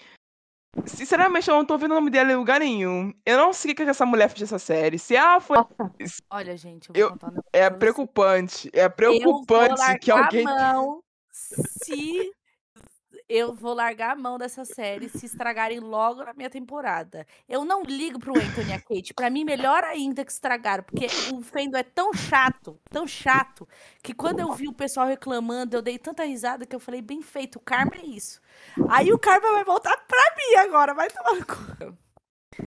sinceramente eu não tô vendo o nome dela em lugar nenhum. Eu não sei o que que essa mulher fez nessa série. Se ela foi. Nossa, Olha, gente, eu vou Eu- um É preocupante. É Eu vou preocupante que alguém. a mão se eu vou largar a mão dessa série se estragarem logo na minha temporada. Eu não ligo pro Anthony e a Kate. Pra mim, melhor ainda que estragaram, porque o Fendo é tão chato, tão chato, que quando eu vi o pessoal reclamando, eu dei tanta risada que eu falei, bem feito, o karma é isso. Aí o karma vai voltar pra mim agora, vai tomar no cu.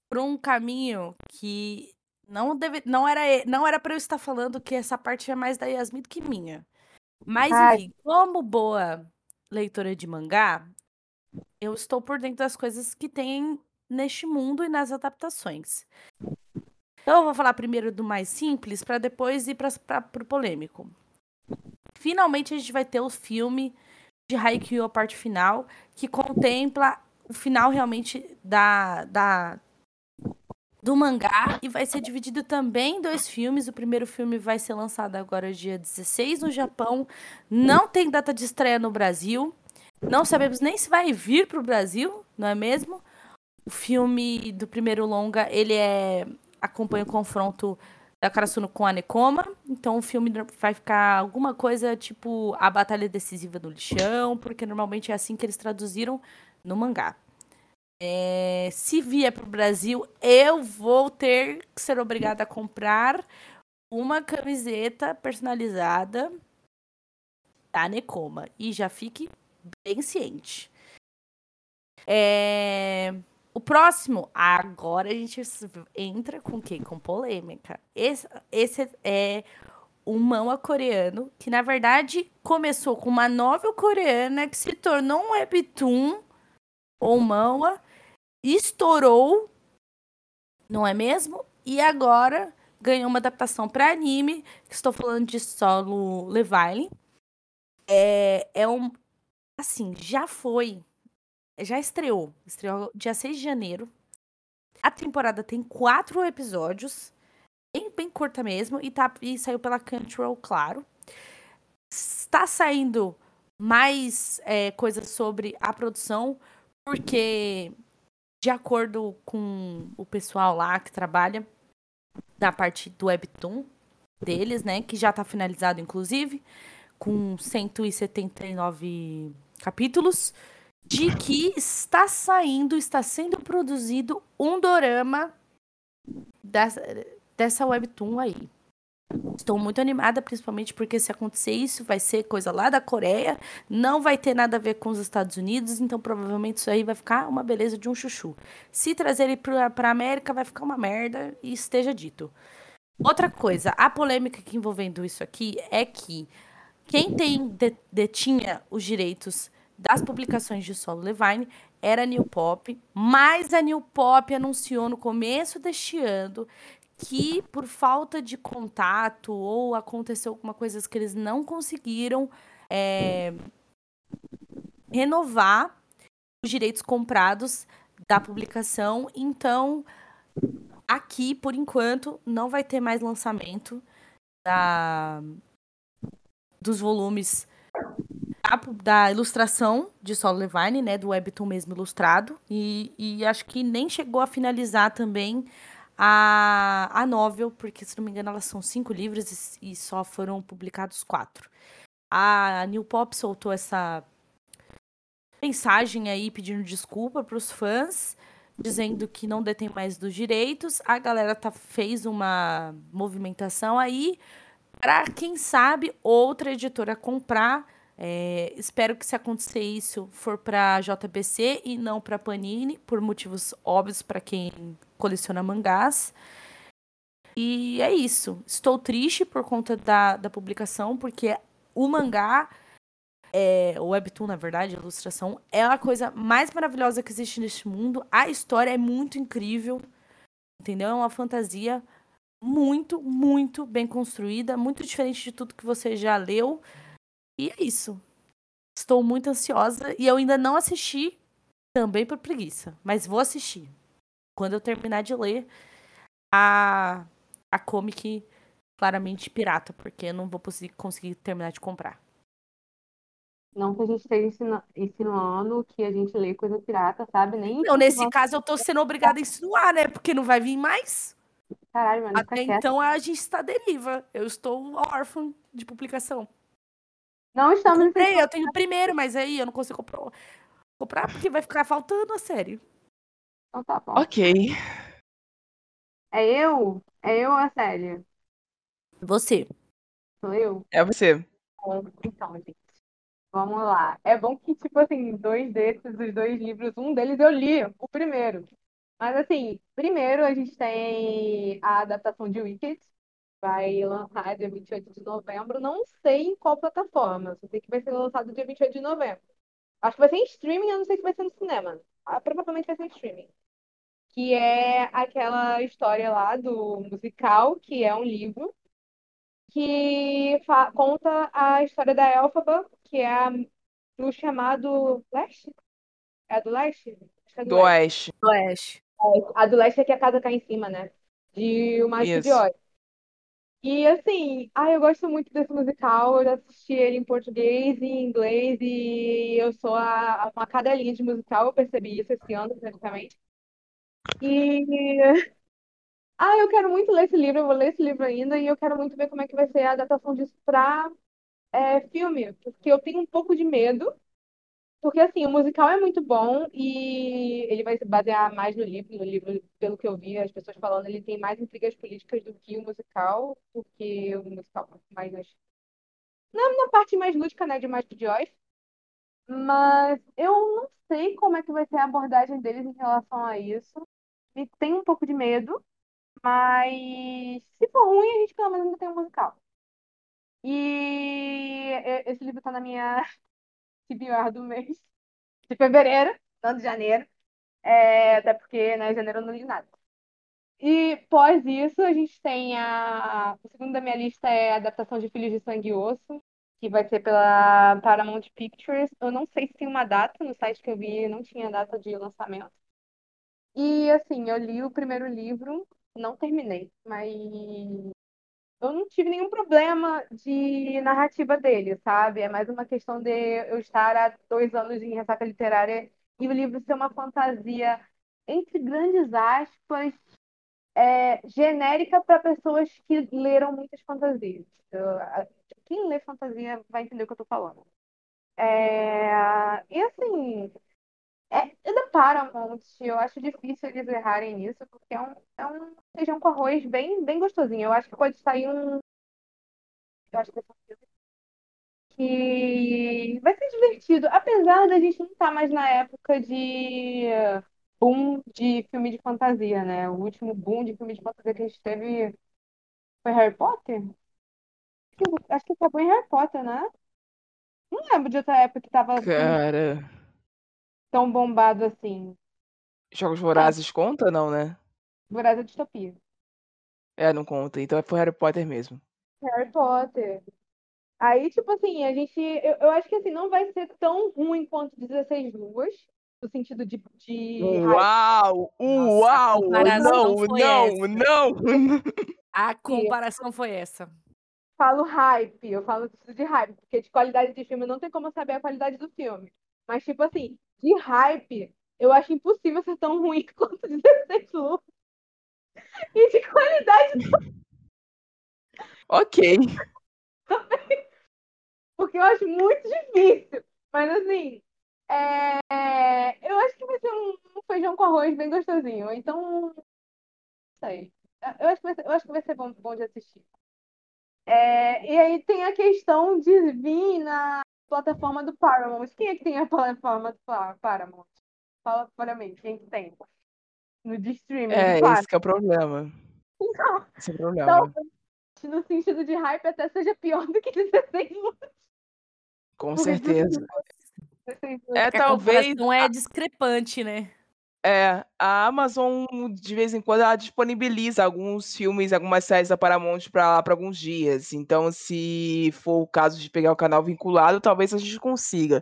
Por um caminho que não, deve, não, era, não era pra eu estar falando que essa parte é mais da Yasmin do que minha. Mas, Ai. enfim, como boa leitora de mangá, eu estou por dentro das coisas que tem neste mundo e nas adaptações. Então, eu vou falar primeiro do mais simples, para depois ir para o polêmico. Finalmente, a gente vai ter o filme de Haikyuu, a parte final, que contempla o final realmente da, da, do mangá e vai ser dividido também em dois filmes. O primeiro filme vai ser lançado agora dia 16 no Japão. Não tem data de estreia no Brasil. Não sabemos nem se vai vir para o Brasil, não é mesmo? O filme do primeiro longa, ele é acompanha o confronto da Karasuno com a Nekoma. Então o filme vai ficar alguma coisa tipo a batalha decisiva no lixão, porque normalmente é assim que eles traduziram no mangá. É, se vier para o Brasil, eu vou ter que ser obrigada a comprar uma camiseta personalizada da Nekoma. E já fique bem ciente. É, O próximo, agora a gente entra com o quê? Com polêmica. Esse, esse é um manga coreano que, na verdade, começou com uma novel coreana que se tornou um webtoon ou manga estourou, não é mesmo? E agora ganhou uma adaptação para anime. Estou falando de Solo Leveling. É, é um. Assim, já foi. Já estreou. Estreou dia 6 de janeiro. A temporada tem quatro episódios. Bem, bem curta mesmo. E, tá, e saiu pela Crunchyroll, claro. Está saindo mais é, coisas sobre a produção. Porque de acordo com o pessoal lá que trabalha na parte do Webtoon deles, né, que já está finalizado inclusive, com 179 capítulos, de que está saindo, está sendo produzido um dorama dessa, dessa Webtoon aí. Estou muito animada, principalmente porque se acontecer isso, vai ser coisa lá da Coreia, não vai ter nada a ver com os Estados Unidos, então provavelmente isso aí vai ficar uma beleza de um chuchu. Se trazer ele para a América, vai ficar uma merda, e esteja dito. Outra coisa, a polêmica que envolvendo isso aqui é que quem tem de, detinha os direitos das publicações de Solo Levine era a New Pop, mas a New Pop anunciou no começo deste ano que por falta de contato ou aconteceu alguma coisa que eles não conseguiram é, renovar os direitos comprados da publicação. Então, aqui, por enquanto, não vai ter mais lançamento da, dos volumes da da, ilustração de Solo Levine, né? Do webtoon mesmo ilustrado. E, e acho que nem chegou a finalizar também a, a novel, porque se não me engano elas são cinco livros e, e só foram publicados quatro. A New Pop soltou essa mensagem aí pedindo desculpa para os fãs, dizendo que não detém mais dos direitos. A galera tá, fez uma movimentação aí para quem sabe outra editora comprar. É, espero que se acontecer isso for para JBC e não para Panini, por motivos óbvios para quem coleciona mangás. E é isso. Estou triste por conta da, da publicação, porque o mangá, é, o webtoon, na verdade, a ilustração, é a coisa mais maravilhosa que existe neste mundo. A história é muito incrível, entendeu? É uma fantasia muito, muito bem construída, muito diferente de tudo que você já leu. E é isso. Estou muito ansiosa e eu ainda não assisti, também por preguiça, mas vou assistir quando eu terminar de ler a, a comic claramente pirata, porque eu não vou conseguir, terminar de comprar. Não que a gente esteja insinuando que a gente lê coisa pirata, sabe? Nem não, nesse caso eu tô sendo obrigada a insinuar, né? Porque não vai vir mais. Caralho, mano. Até então a gente está deriva. Eu estou órfã de publicação. Não estamos. Eu, comprei, eu tenho primeiro, mas aí eu não consigo comprar, comprar porque vai ficar faltando a série. Então tá bom. Ok. É eu? É eu ou a Célia? Você. Sou eu? É você. Então, gente. Vamos lá. É bom que, tipo assim, dois desses, os dois livros, um deles eu li, o primeiro. Mas, assim, primeiro a gente tem a adaptação de Wicked, vai lançar dia 28 de novembro. Não sei em qual plataforma, só sei que vai ser lançado dia 28 de novembro. Acho que vai ser em streaming, eu não sei se vai ser no cinema. Ah, provavelmente vai ser em streaming que é aquela história lá do musical, que é um livro, que conta a história da Elphaba, que é a, do chamado Leste? É a do Leste? É do, do Oeste. Do Oeste. É, a do Leste é que a casa cai em cima, né? De O Mágico de Oz. E assim, ah, eu gosto muito desse musical, eu já assisti ele em português e em inglês, e eu sou a, uma cadelinha de musical, eu percebi isso esse ano, praticamente. E. Ah, eu quero muito ler esse livro, eu vou ler esse livro ainda, e eu quero muito ver como é que vai ser a adaptação disso pra é, filme, porque eu tenho um pouco de medo, porque assim, o musical é muito bom e ele vai se basear mais no livro, no livro, pelo que eu vi, as pessoas falando, ele tem mais intrigas políticas do que o musical, porque o musical é mais na, na parte mais lúdica, né, de de Oz. Mas eu não sei como é que vai ser a abordagem deles em relação a isso me tem um pouco de medo, mas se for ruim, a gente pelo menos ainda tem um musical. E esse livro tá na minha TBR do mês de fevereiro, não de janeiro. É, até porque, né, janeiro eu não li nada. E pós isso, a gente tem a. O segundo da minha lista é a adaptação de Filhos de Sangue e Osso, que vai ser pela Paramount Pictures. Eu não sei se tem uma data, no site que eu vi não tinha data de lançamento. E assim, eu li o primeiro livro, não terminei, mas eu não tive nenhum problema de narrativa dele, sabe? É mais uma questão de eu estar há dois anos em ressaca literária e o livro ser uma fantasia, entre grandes aspas, é, genérica para pessoas que leram muitas fantasias. Quem lê fantasia vai entender o que eu estou falando. É, e assim, é, é da Paramount, eu acho difícil eles errarem nisso, porque é um, é um feijão com arroz bem, bem gostosinho. Eu acho que pode sair um. Eu acho que que vai ser divertido, apesar da gente não estar tá mais na época de boom de filme de fantasia, né? O último boom de filme de fantasia que a gente teve foi Harry Potter? Acho que acabou em Harry Potter, né? Não lembro de outra época que tava. Cara tão bombado assim. Jogos Vorazes ah. conta, não, né? Vorazes é distopia. É, não conta. Então foi Harry Potter mesmo. Harry Potter. Aí, tipo assim, a gente. Eu, eu acho que assim, não vai ser tão ruim quanto 16 luas. No sentido de. de... Uau! Uau! Nossa, não, não, não! A comparação foi essa. falo hype, eu falo de hype, porque de qualidade de filme não tem como saber a qualidade do filme. Mas, tipo assim, de hype, eu acho impossível ser tão ruim quanto 16 luvas. E de qualidade. Ok. Porque eu acho muito difícil. Mas, assim, é... eu acho que vai ser um feijão com arroz bem gostosinho. Então, não sei. Eu acho que vai ser, eu acho que vai ser bom, bom de assistir. É, e aí tem a questão de vir na plataforma do Paramount. Quem é que tem a plataforma do Paramount? Fala para mim, quem que tem? No de streaming. É, esse que é o problema. Então, esse é o problema. Então, no sentido de hype, até seja pior do que 16 minutos. Com certeza. É, talvez. Não é discrepante, né? É, a Amazon de vez em quando ela disponibiliza alguns filmes, algumas séries da Paramount para para alguns dias. Então, se for o caso de pegar o canal vinculado, talvez a gente consiga.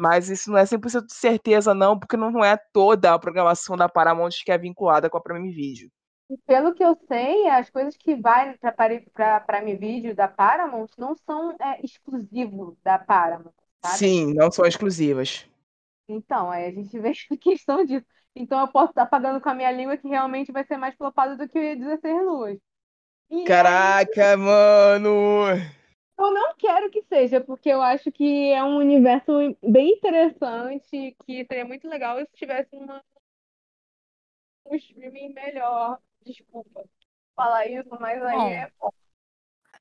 Mas isso não é 100% de certeza não, porque não é toda a programação da Paramount que é vinculada com a Prime Video. E pelo que eu sei, as coisas que vai para Prime Video da Paramount não são é, exclusivos da Paramount, sabe? Sim, não são exclusivas. Então, aí a gente vê a questão disso. Então eu posso estar pagando com a minha língua que realmente vai ser mais flopado do que 16 luas. E Caraca, mano! Eu não quero que seja, porque eu acho que é um universo bem interessante, que seria muito legal se tivesse uma... um streaming melhor. Desculpa falar isso, mas aí Bom. é bom.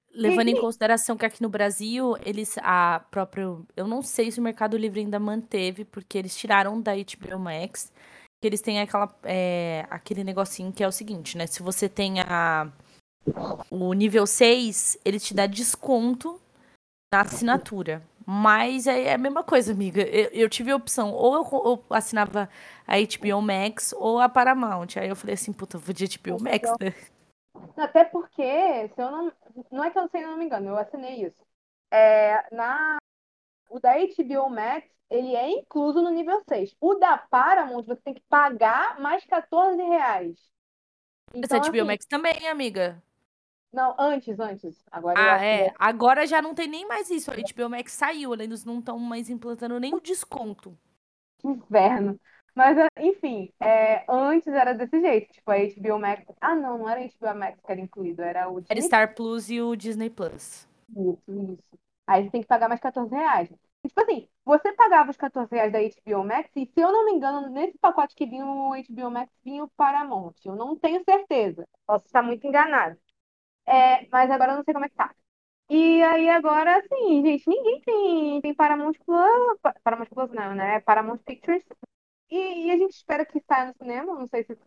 Levando em consideração que aqui no Brasil, eles a próprio, eu não sei se o Mercado Livre ainda manteve, porque eles tiraram da HBO Max, que eles têm aquela é, aquele negocinho que é o seguinte, né? Se você tem a o nível 6, ele te dá desconto na assinatura. Mas é a mesma coisa, amiga. Eu, eu tive a opção, ou eu, eu assinava a HBO Max ou a Paramount. Aí eu falei assim, puta, vou de HBO Max, né? Até porque, se eu não. Não é que eu sei, não me engano, eu assinei isso. É, na, o da HBO Max, ele é incluso no nível 6. O da Paramount, você tem que pagar mais 14 reais. Então, Essa HBO assim, Max também, amiga. Não, antes, antes. Agora Ah, acho que é. Agora já não tem nem mais isso. A HBO Max saiu, eles não estão mais implantando nem o desconto. Que inferno. Mas, é, enfim, é, antes era desse jeito. Tipo, a HBO Max. Ah, não, não era a HBO Max que era incluído, era o Era Disney Star Plus e o Disney Plus. Isso, isso. Aí você tem que pagar mais 14 reais. E, tipo assim, você pagava os 14 reais da HBO Max, e se eu não me engano, nesse pacote que vinha o HBO Max, vinha o Paramount. Eu não tenho certeza. Posso estar muito enganado. É, mas agora eu não sei como é que tá. E aí agora, assim, gente, ninguém tem, tem Paramount Plus. Pa- Paramount Plus não, né? Paramount Pictures. E, e a gente espera que saia no cinema. Não sei se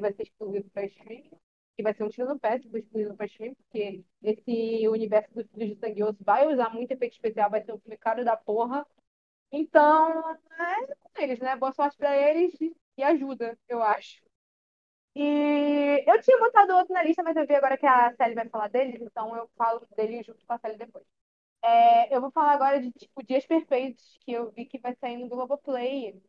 vai ser exclusivo para streaming. Que vai ser um tiro no pé se exclusivo para streaming, porque esse universo dos Filhos de Sangue Osso vai usar muito efeito especial, vai ser um filme caro da porra. Então, é com eles, né? Boa sorte pra eles e ajuda, eu acho. E eu tinha botado outro na lista, mas eu vi agora que a Sally vai falar deles, então eu falo dele junto com a Sally depois. É, eu vou falar agora de tipo Dias Perfeitos, que eu vi que vai sair no Globoplay.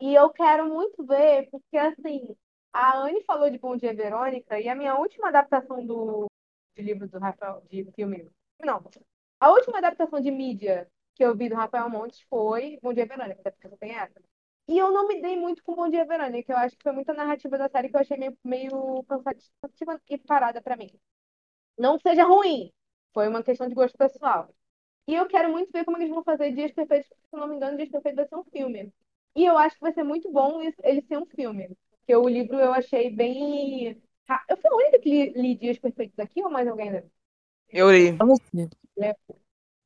E eu quero muito ver, porque assim, a Anne falou de Bom Dia Verônica, e a minha última adaptação do de livro do Rafael, de filme. Não, a última adaptação de mídia que eu vi do Rafael Montes foi Bom Dia Verônica, até porque só tem essa. E eu não me dei muito com Bom Dia Verônica, eu acho que foi muita narrativa da série que eu achei meio, meio cansativa e parada pra mim. Não seja ruim, foi uma questão de gosto pessoal. E eu quero muito ver como eles vão fazer Dias Perfeitos, porque, se eu não me engano, Dias Perfeitos vai ser um filme. E eu acho que vai ser muito bom ele ser um filme. Porque o livro eu achei bem. Eu fui a única que li, li Dias Perfeitos aqui ou mais alguém? Eu li.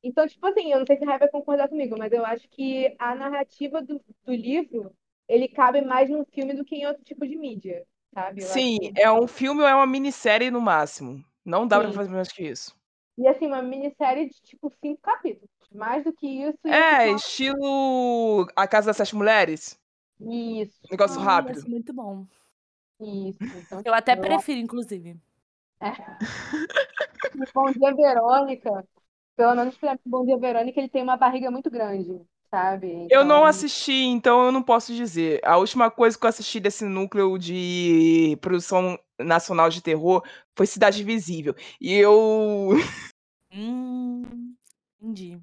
Então, tipo assim, eu não sei se a Rai vai concordar comigo, mas eu acho que a narrativa do, do livro ele cabe mais num filme do que em outro tipo de mídia, sabe? Eu Sim, que- é um filme ou é uma minissérie no máximo. Não dá pra Sim. fazer mais que isso. E assim, uma minissérie de tipo cinco capítulos. Mais do que isso. É, estilo A Casa das Sete Mulheres. Isso, Negócio Ah, rápido. ser muito bom. isso. Então, Eu até eu prefiro, inclusive. E Bom Dia Verônica, pelo menos pra mim, Bom Dia Verônica, ele tem uma barriga muito grande, sabe? Eu não Então, assisti, então eu não posso dizer. A última coisa que eu assisti desse núcleo de produção nacional de terror foi Cidade Invisível. E eu. Hum, entendi.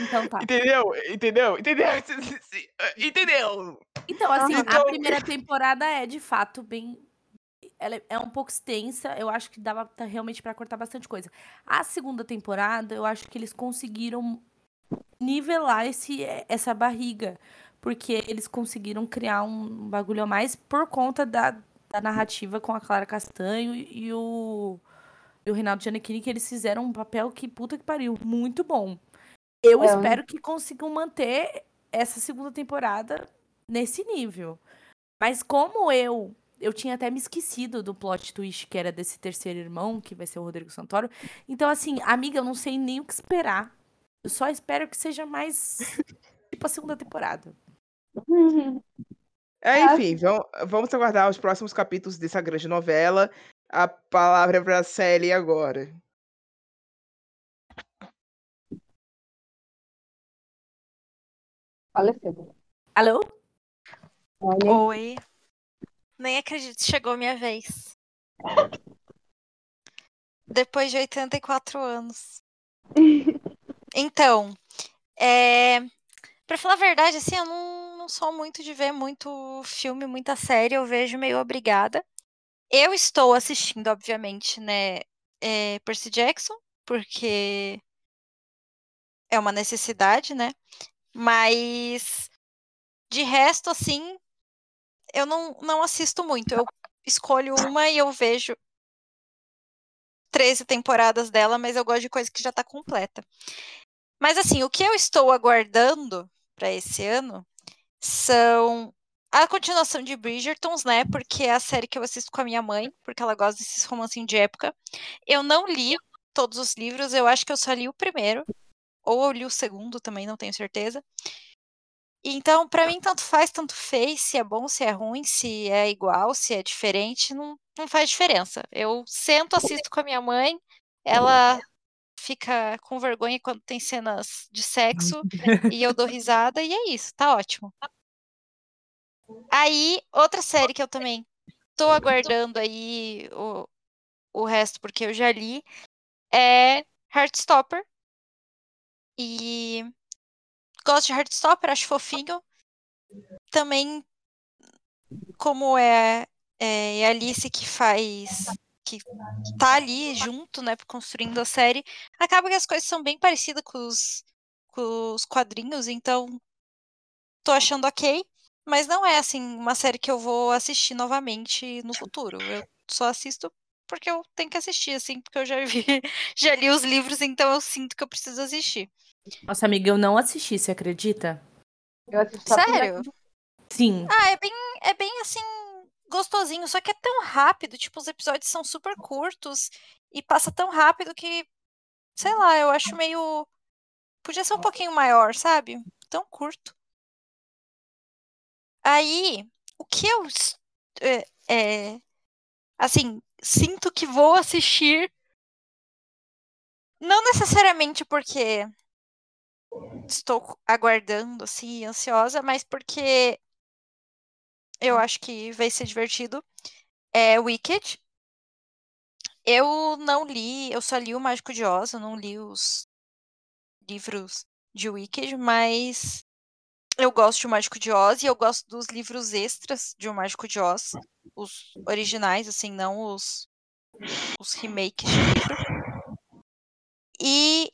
Então tá. Entendeu? Entendeu? Entendeu? Entendeu? Então, assim, a Então- primeira temporada é de fato bem. Ela é- é um pouco extensa, eu acho que dava realmente pra cortar bastante coisa. A segunda temporada, eu acho que eles conseguiram nivelar esse, essa barriga. Porque eles conseguiram criar um bagulho a mais por conta da, da narrativa com a Clara Castanho e o, e o Reinaldo Giannichini, que eles fizeram um papel que puta que pariu, muito bom. Eu É. espero que consigam manter essa segunda temporada nesse nível. Mas como eu eu tinha até me esquecido do plot twist que era desse terceiro irmão, que vai ser o Rodrigo Santoro. Então assim, amiga, eu não sei nem o que esperar. Eu só espero que seja mais tipo a segunda temporada. É, enfim, vamos, vamos aguardar os próximos capítulos dessa grande novela. A palavra é para a Sally agora. Faleceu. Alô? Olha, Oi. Nem acredito, chegou a minha vez. Depois de 84 anos. Então, é... pra falar a verdade, assim, eu não, não sou muito de ver muito filme, muita série, eu vejo meio obrigada. Eu estou assistindo, obviamente, né, é, Percy Jackson, porque é uma necessidade, né? Mas de resto, assim, eu não, não assisto muito. Eu escolho uma e eu vejo 13 temporadas dela, mas eu gosto de coisa que já tá completa. Mas assim, o que eu estou aguardando para esse ano são a continuação de Bridgertons, né? Porque é a série que eu assisto com a minha mãe, porque ela gosta desses romancinhos de época. Eu não li todos os livros, eu acho que eu só li o primeiro, ou eu li o segundo também, não tenho certeza. Então, pra mim, tanto faz, tanto fez, se é bom, se é ruim, se é igual, se é diferente, não, não faz diferença. Eu sento, assisto com a minha mãe, ela fica com vergonha quando tem cenas de sexo e eu dou risada e é isso, tá ótimo. Aí, outra série que eu também tô aguardando aí o, o resto, porque eu já li, é Heartstopper. E gosto de Heartstopper, acho fofinho. Também, como é, é, é Alice que faz. que tá ali junto, né, construindo a série, acaba que as coisas são bem parecidas com os, com os quadrinhos, então tô achando ok. Mas não é, assim, uma série que eu vou assistir novamente no futuro. Eu só assisto porque eu tenho que assistir, assim, porque eu já vi, já li os livros, então eu sinto que eu preciso assistir. Nossa, amiga, eu não assisti, você acredita? eu por Sério? Sim. Ah, é bem, é bem assim, gostosinho, só que é tão rápido, tipo, os episódios são super curtos e passa tão rápido que, sei lá, eu acho meio. Podia ser um pouquinho maior, sabe? Tão curto. Aí, o que eu. É, é, assim, sinto que vou assistir. Não necessariamente porque estou aguardando, assim, ansiosa, mas porque eu acho que vai ser divertido. É Wicked. Eu não li, eu só li o Mágico de Oz, eu não li os livros de Wicked, mas eu gosto de O Mágico de Oz e eu gosto dos livros extras de O Mágico de Oz, os originais, assim, não os, os remakes de livro. E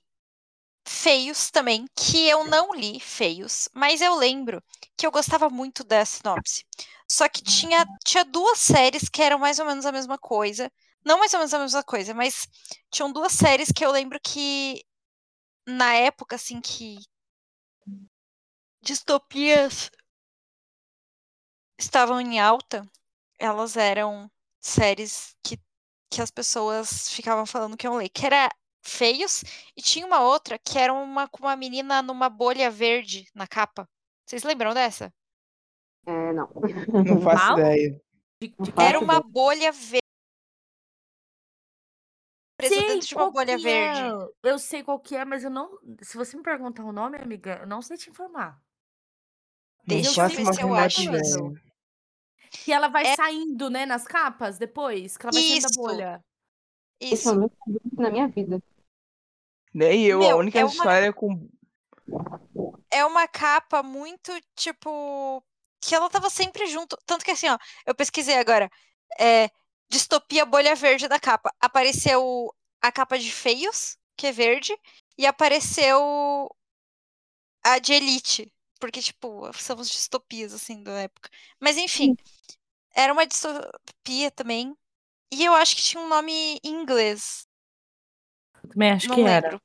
Feios também, que eu não li Feios, mas eu lembro que eu gostava muito da sinopse. Só que tinha, tinha duas séries que eram mais ou menos a mesma coisa. Não mais ou menos a mesma coisa, mas tinham duas séries que eu lembro que na época, assim, que distopias estavam em alta, elas eram séries que, que as pessoas ficavam falando que iam ler, que era Feios, e tinha uma outra que era uma com uma menina numa bolha verde na capa. Vocês lembram dessa? É, não. Não faço Qual? ideia. Não faço Era uma ideia. bolha verde. Sei dentro de uma bolha que verde. é. Eu sei qual que é, mas eu não. Se você me perguntar o nome, amiga, eu não sei te informar. Deixa eu ver uma se eu acho isso. Que ela vai É- saindo, né, nas capas depois, que ela vai saindo da Isso. bolha. Isso Isso. eu nunca vi na minha vida. Nem eu, a Meu, única é uma- história com. é uma capa muito, tipo, que ela tava sempre junto. Tanto que assim, ó, eu pesquisei agora. É, distopia bolha verde da capa. Apareceu a capa de feios, que é verde, e apareceu a de Elite. Porque, tipo, são as distopias, assim, da época. Mas, enfim, era uma distopia também. E eu acho que tinha um nome em inglês. Também acho não que era. lembro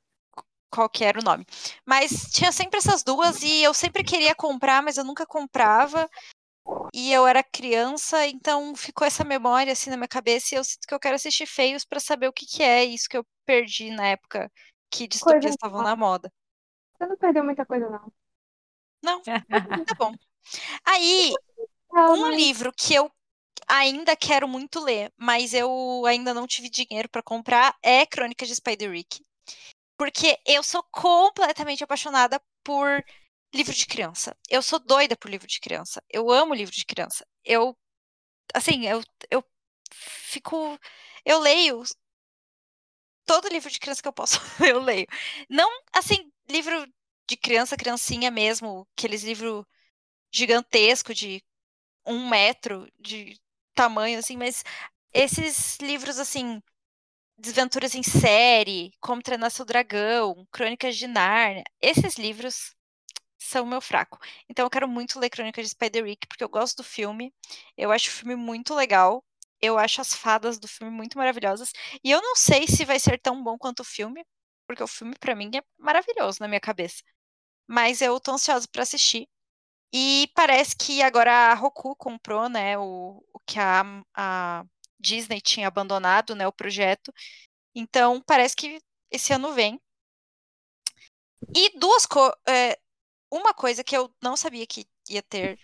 qual que era o nome. Mas tinha sempre essas duas e eu sempre queria comprar, mas eu nunca comprava. E eu era criança, então ficou essa memória assim na minha cabeça e eu sinto que eu quero assistir feios pra saber o que que é isso que eu perdi na época que distopias estavam na moda. Você não perdeu muita coisa, não. Não, tá bom. Aí, um livro que eu ainda quero muito ler, mas eu ainda não tive dinheiro pra comprar, é Crônicas de Spider-Rick. Porque eu sou completamente apaixonada por livro de criança. Eu sou doida por livro de criança. Eu amo livro de criança. Eu, assim, eu, eu fico. Eu leio todo livro de criança que eu posso. Eu leio. Não, assim, livro de criança, criancinha mesmo, aqueles livros gigantesco de um metro de tamanho, assim, mas esses livros, assim, Desventuras em Série, Como Treinar Seu Dragão, Crônicas de Nárnia, esses livros são meu fraco. Então eu quero muito ler Crônicas de Spider-Rick, porque eu gosto do filme, eu acho o filme muito legal, eu acho as fadas do filme muito maravilhosas, e eu não sei se vai ser tão bom quanto o filme, porque o filme pra mim é maravilhoso na minha cabeça. Mas eu tô ansiosa pra assistir. E parece que agora a Roku comprou, né, o, o que a, a Disney tinha abandonado, né, o projeto. Então, parece que esse ano vem. E duas co é, uma coisa que eu não sabia que ia ter.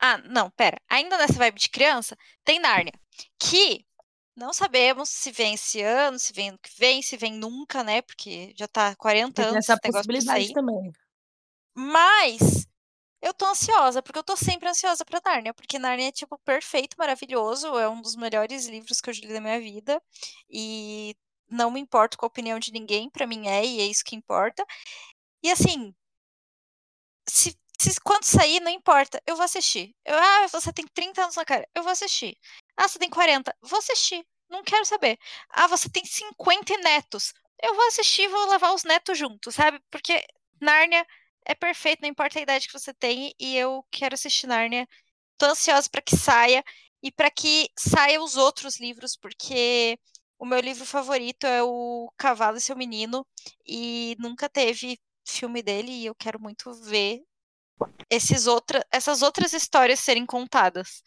Ah, não, pera. Ainda nessa vibe de criança, tem Nárnia. Que não sabemos se vem esse ano, se vem ano que vem, se vem nunca, né? Porque já tá 40 Tem anos essa esse negócio pra possibilidade também. Mas eu tô ansiosa, porque eu tô sempre ansiosa pra Nárnia, porque Nárnia é, tipo, perfeito, maravilhoso, é um dos melhores livros que eu li na minha vida, e não me importo com a opinião de ninguém, pra mim é, e é isso que importa. E assim, se, se quando sair, não importa, eu vou assistir. Eu, ah, você tem 30 anos na cara, eu vou assistir. Ah, você tem 40, vou assistir, não quero saber. Ah, você tem 50 netos, eu vou assistir, vou levar os netos juntos, sabe? Porque Nárnia é perfeito, não importa a idade que você tem, e eu quero assistir Nárnia. Tô ansiosa para que saia e para que saia os outros livros, porque o meu livro favorito é o Cavalo e seu Menino, e nunca teve filme dele, e eu quero muito ver esses outra, essas outras histórias serem contadas.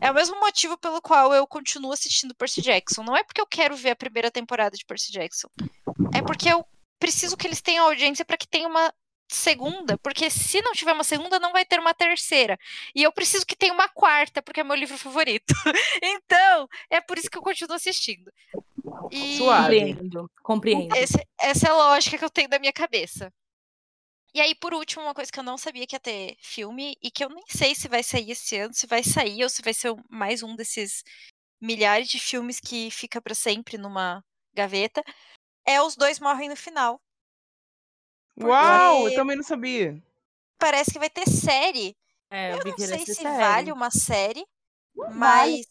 É o mesmo motivo pelo qual eu continuo assistindo Percy Jackson. Não é porque eu quero ver a primeira temporada de Percy Jackson. É porque eu preciso que eles tenham audiência para que tenha uma segunda, porque se não tiver uma segunda, não vai ter uma terceira. E eu preciso que tenha uma quarta, porque é meu livro favorito. então, é por isso que eu continuo assistindo. E Suave. Compreendo, compreendo. esse- essa é a lógica que eu tenho da minha cabeça. E aí, por último, uma coisa que eu não sabia que ia ter filme, e que eu nem sei se vai sair esse ano, se vai sair, ou se vai ser mais um desses milhares de filmes que fica pra sempre numa gaveta, é Os Dois Morrem no Final. Uau, eu Porque- também não sabia. Parece que vai ter série. É, eu, não sei se série. vale uma série, vale. mas.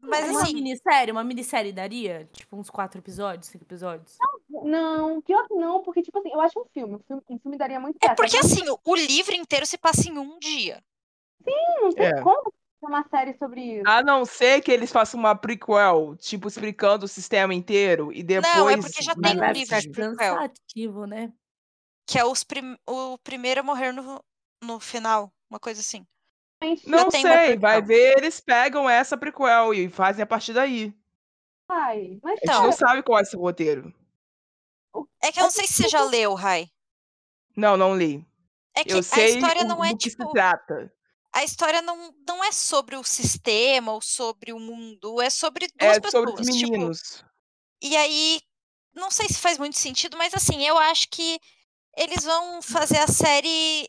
Mas uma assim, minissérie, uma minissérie daria? Tipo, uns quatro episódios, cinco episódios? Não, pior que não, porque, tipo assim, eu acho um filme. Um filme, um filme daria muito é certo. porque Agora, assim, o- livro inteiro se passa em um dia. não tem É. como uma série sobre isso. A não ser que eles façam uma prequel, tipo, explicando o sistema inteiro e depois. Não, é porque já Mas tem um livro de prequel. cansativo, né? Que é os prim- o primeiro a morrer no, no final. Uma coisa assim. Não sei, vai ver, eles pegam essa prequel e fazem a partir daí. ai, mas A gente Então. não sabe qual é esse roteiro. É que eu não sei se você já leu, Rai. Não, não li. É que Eu a sei história o- não é tipo. se trata. A história não, não é sobre o sistema ou sobre o mundo. É sobre É duas pessoas. sobre os tipo, meninos. E aí, não sei se faz muito sentido, mas assim, eu acho que eles vão fazer a série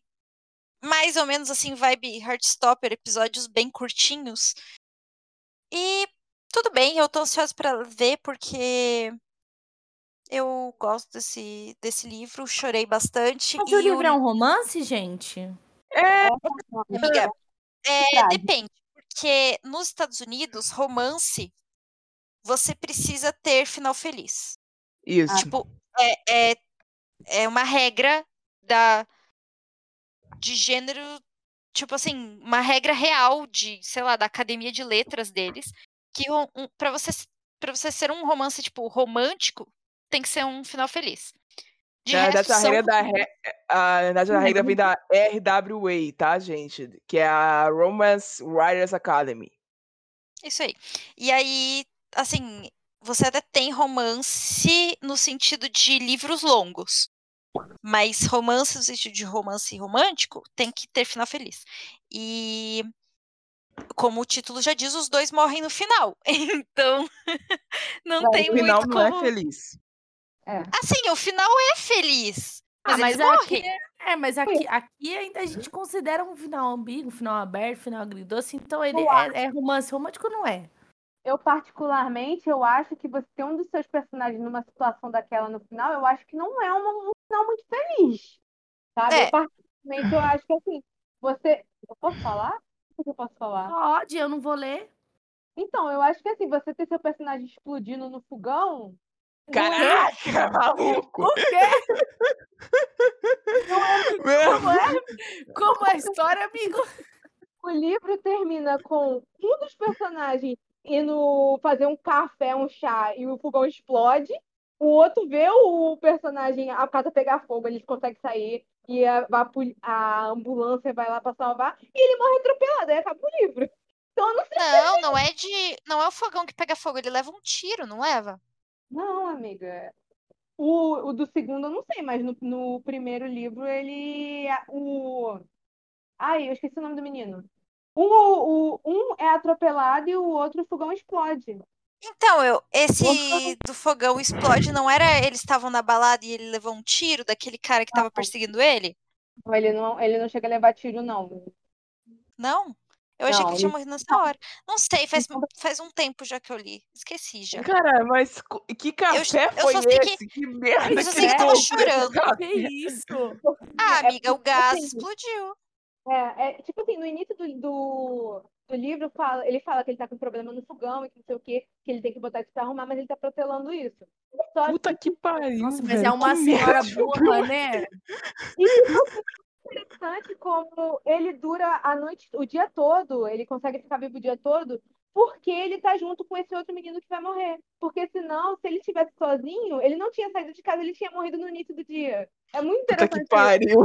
mais ou menos assim, vibe Heartstopper, episódios bem curtinhos. E tudo bem, eu tô ansiosa pra ver, porque Eu gosto desse, desse livro, chorei bastante. Mas e o livro é um romance, gente? É, Amiga, é, depende. Porque nos Estados Unidos, romance, você precisa ter final feliz. isso. Tipo, é, é, é uma regra da, de gênero, tipo assim, uma regra real de, sei lá, da academia de letras deles, que um, um, para você, para você ser um romance, tipo, romântico, tem que ser um final feliz. De Na verdade, a regra, da a, na verdade, a regra vem da RWA, tá, gente? Que é a Romance Writers Academy. Isso aí. E aí, assim, você até tem romance no sentido de livros longos. Mas romance no sentido de romance romântico tem que ter final feliz. E como o título já diz, os dois morrem no final. Então, não Vai, tem O final muito não é como. Feliz. Assim, o final é feliz. Ah, Mas, mas eles aqui, é, mas aqui, aqui ainda a gente considera um final ambíguo, um final aberto, um final agridoce, então ele é, é romance romântico ou não é? Eu, particularmente, eu acho que você ter um dos seus personagens numa situação daquela no final, eu acho que não é uma- um final muito feliz. Sabe? É. Eu, particularmente, eu acho que assim, você. Eu posso falar? O que eu posso falar? Pode, eu não vou ler. Então, eu acho que assim, você ter seu personagem explodindo no fogão. É- Caraca, maluco! O quê? Meu, Como é? Como é a história, amigo? O livro termina com um dos personagens indo fazer um café, um chá, e o fogão explode. O outro vê o personagem, a casa pegar fogo, eles conseguem sair, e a, a ambulância vai lá pra salvar, e ele morre atropelado, aí acaba o livro. Então eu não sei. Não, não é de. Não é o fogão que pega fogo, ele leva um tiro, não leva? Não, amiga. O, o do segundo eu não sei, mas no, no primeiro livro ele. O. Ai, eu esqueci o nome do menino. Um, o, um é atropelado e o outro o fogão explode. Então, eu, esse do fogão explode, não era eles estavam na balada e ele levou um tiro daquele cara que tava perseguindo ele? Ele não, ele não chega a levar tiro, não. Não? Eu achei que Não, ele tinha morrido nessa hora. Não sei, faz, faz um tempo já que eu li. Esqueci já. cara, mas que café eu foi só sei que- esse? Que, merda eu só que sei que tava tomou chorando. esse Que isso? Ah, É amiga, o porque, gás assim, explodiu. É, é, tipo assim, no início do, do, do livro, fala, ele fala que ele tá com problema no fogão e que não sei o quê, que ele tem que botar isso pra arrumar, mas ele tá protelando isso. Só que Puta que pariu, Nossa, mas velho, é uma que senhora burra, né? Interessante como ele dura a noite, o dia todo, ele consegue ficar vivo o dia todo, porque ele tá junto com esse outro menino que vai morrer. Porque senão, se ele estivesse sozinho, ele não tinha saído de casa, ele tinha morrido no início do dia. É muito Puta interessante que isso. pariu.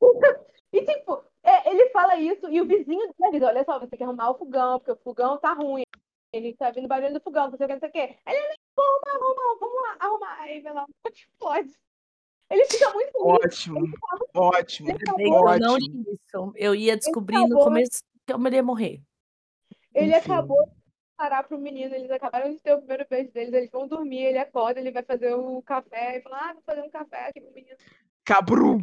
E tipo, é, ele fala isso e o vizinho dele diz, olha só, você tem que arrumar o fogão, porque o fogão tá ruim. Ele tá vindo barulho do fogão, não sei o que, não sei o que. Ele, vamos arrumar, vamos, vamos lá, arrumar. Aí vai lá, explode. Ele fica muito. Ótimo, ótimo, Ele não ótimo. li isso. Eu ia descobrir no acabou. começo que eu ia morrer. Ele Enfim. acabou de parar pro menino, eles acabaram de ter o primeiro beijo deles, eles vão dormir, ele acorda, ele vai fazer o café e fala, ah, vou fazer um café aqui pro menino. Cabrum.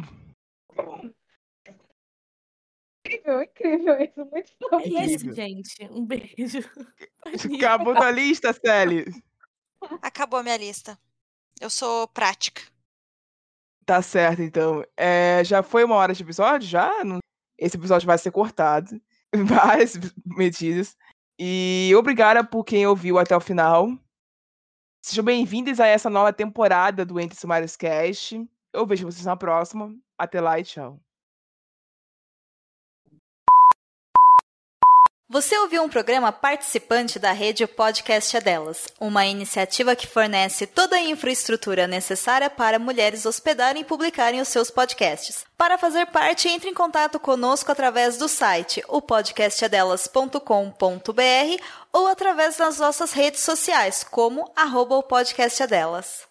Incrível, incrível isso, muito É fofo. isso, gente. Um beijo. Acabou da lista, Sally. Acabou a minha lista. Eu sou prática. Tá certo, então. É, já foi uma hora de episódio? Já? Esse episódio vai ser cortado. Várias medidas. E obrigada por quem ouviu até o final. Sejam bem-vindos a essa nova temporada do Entre Sumários Cast. Eu vejo vocês na próxima. Até lá e tchau. Você ouviu um programa participante da rede Podcast é Delas, uma iniciativa que fornece toda a infraestrutura necessária para mulheres hospedarem e publicarem os seus podcasts. Para fazer parte, entre em contato conosco através do site opodcastadelas.com.br ou através das nossas redes sociais, como arroba o podcast é delas.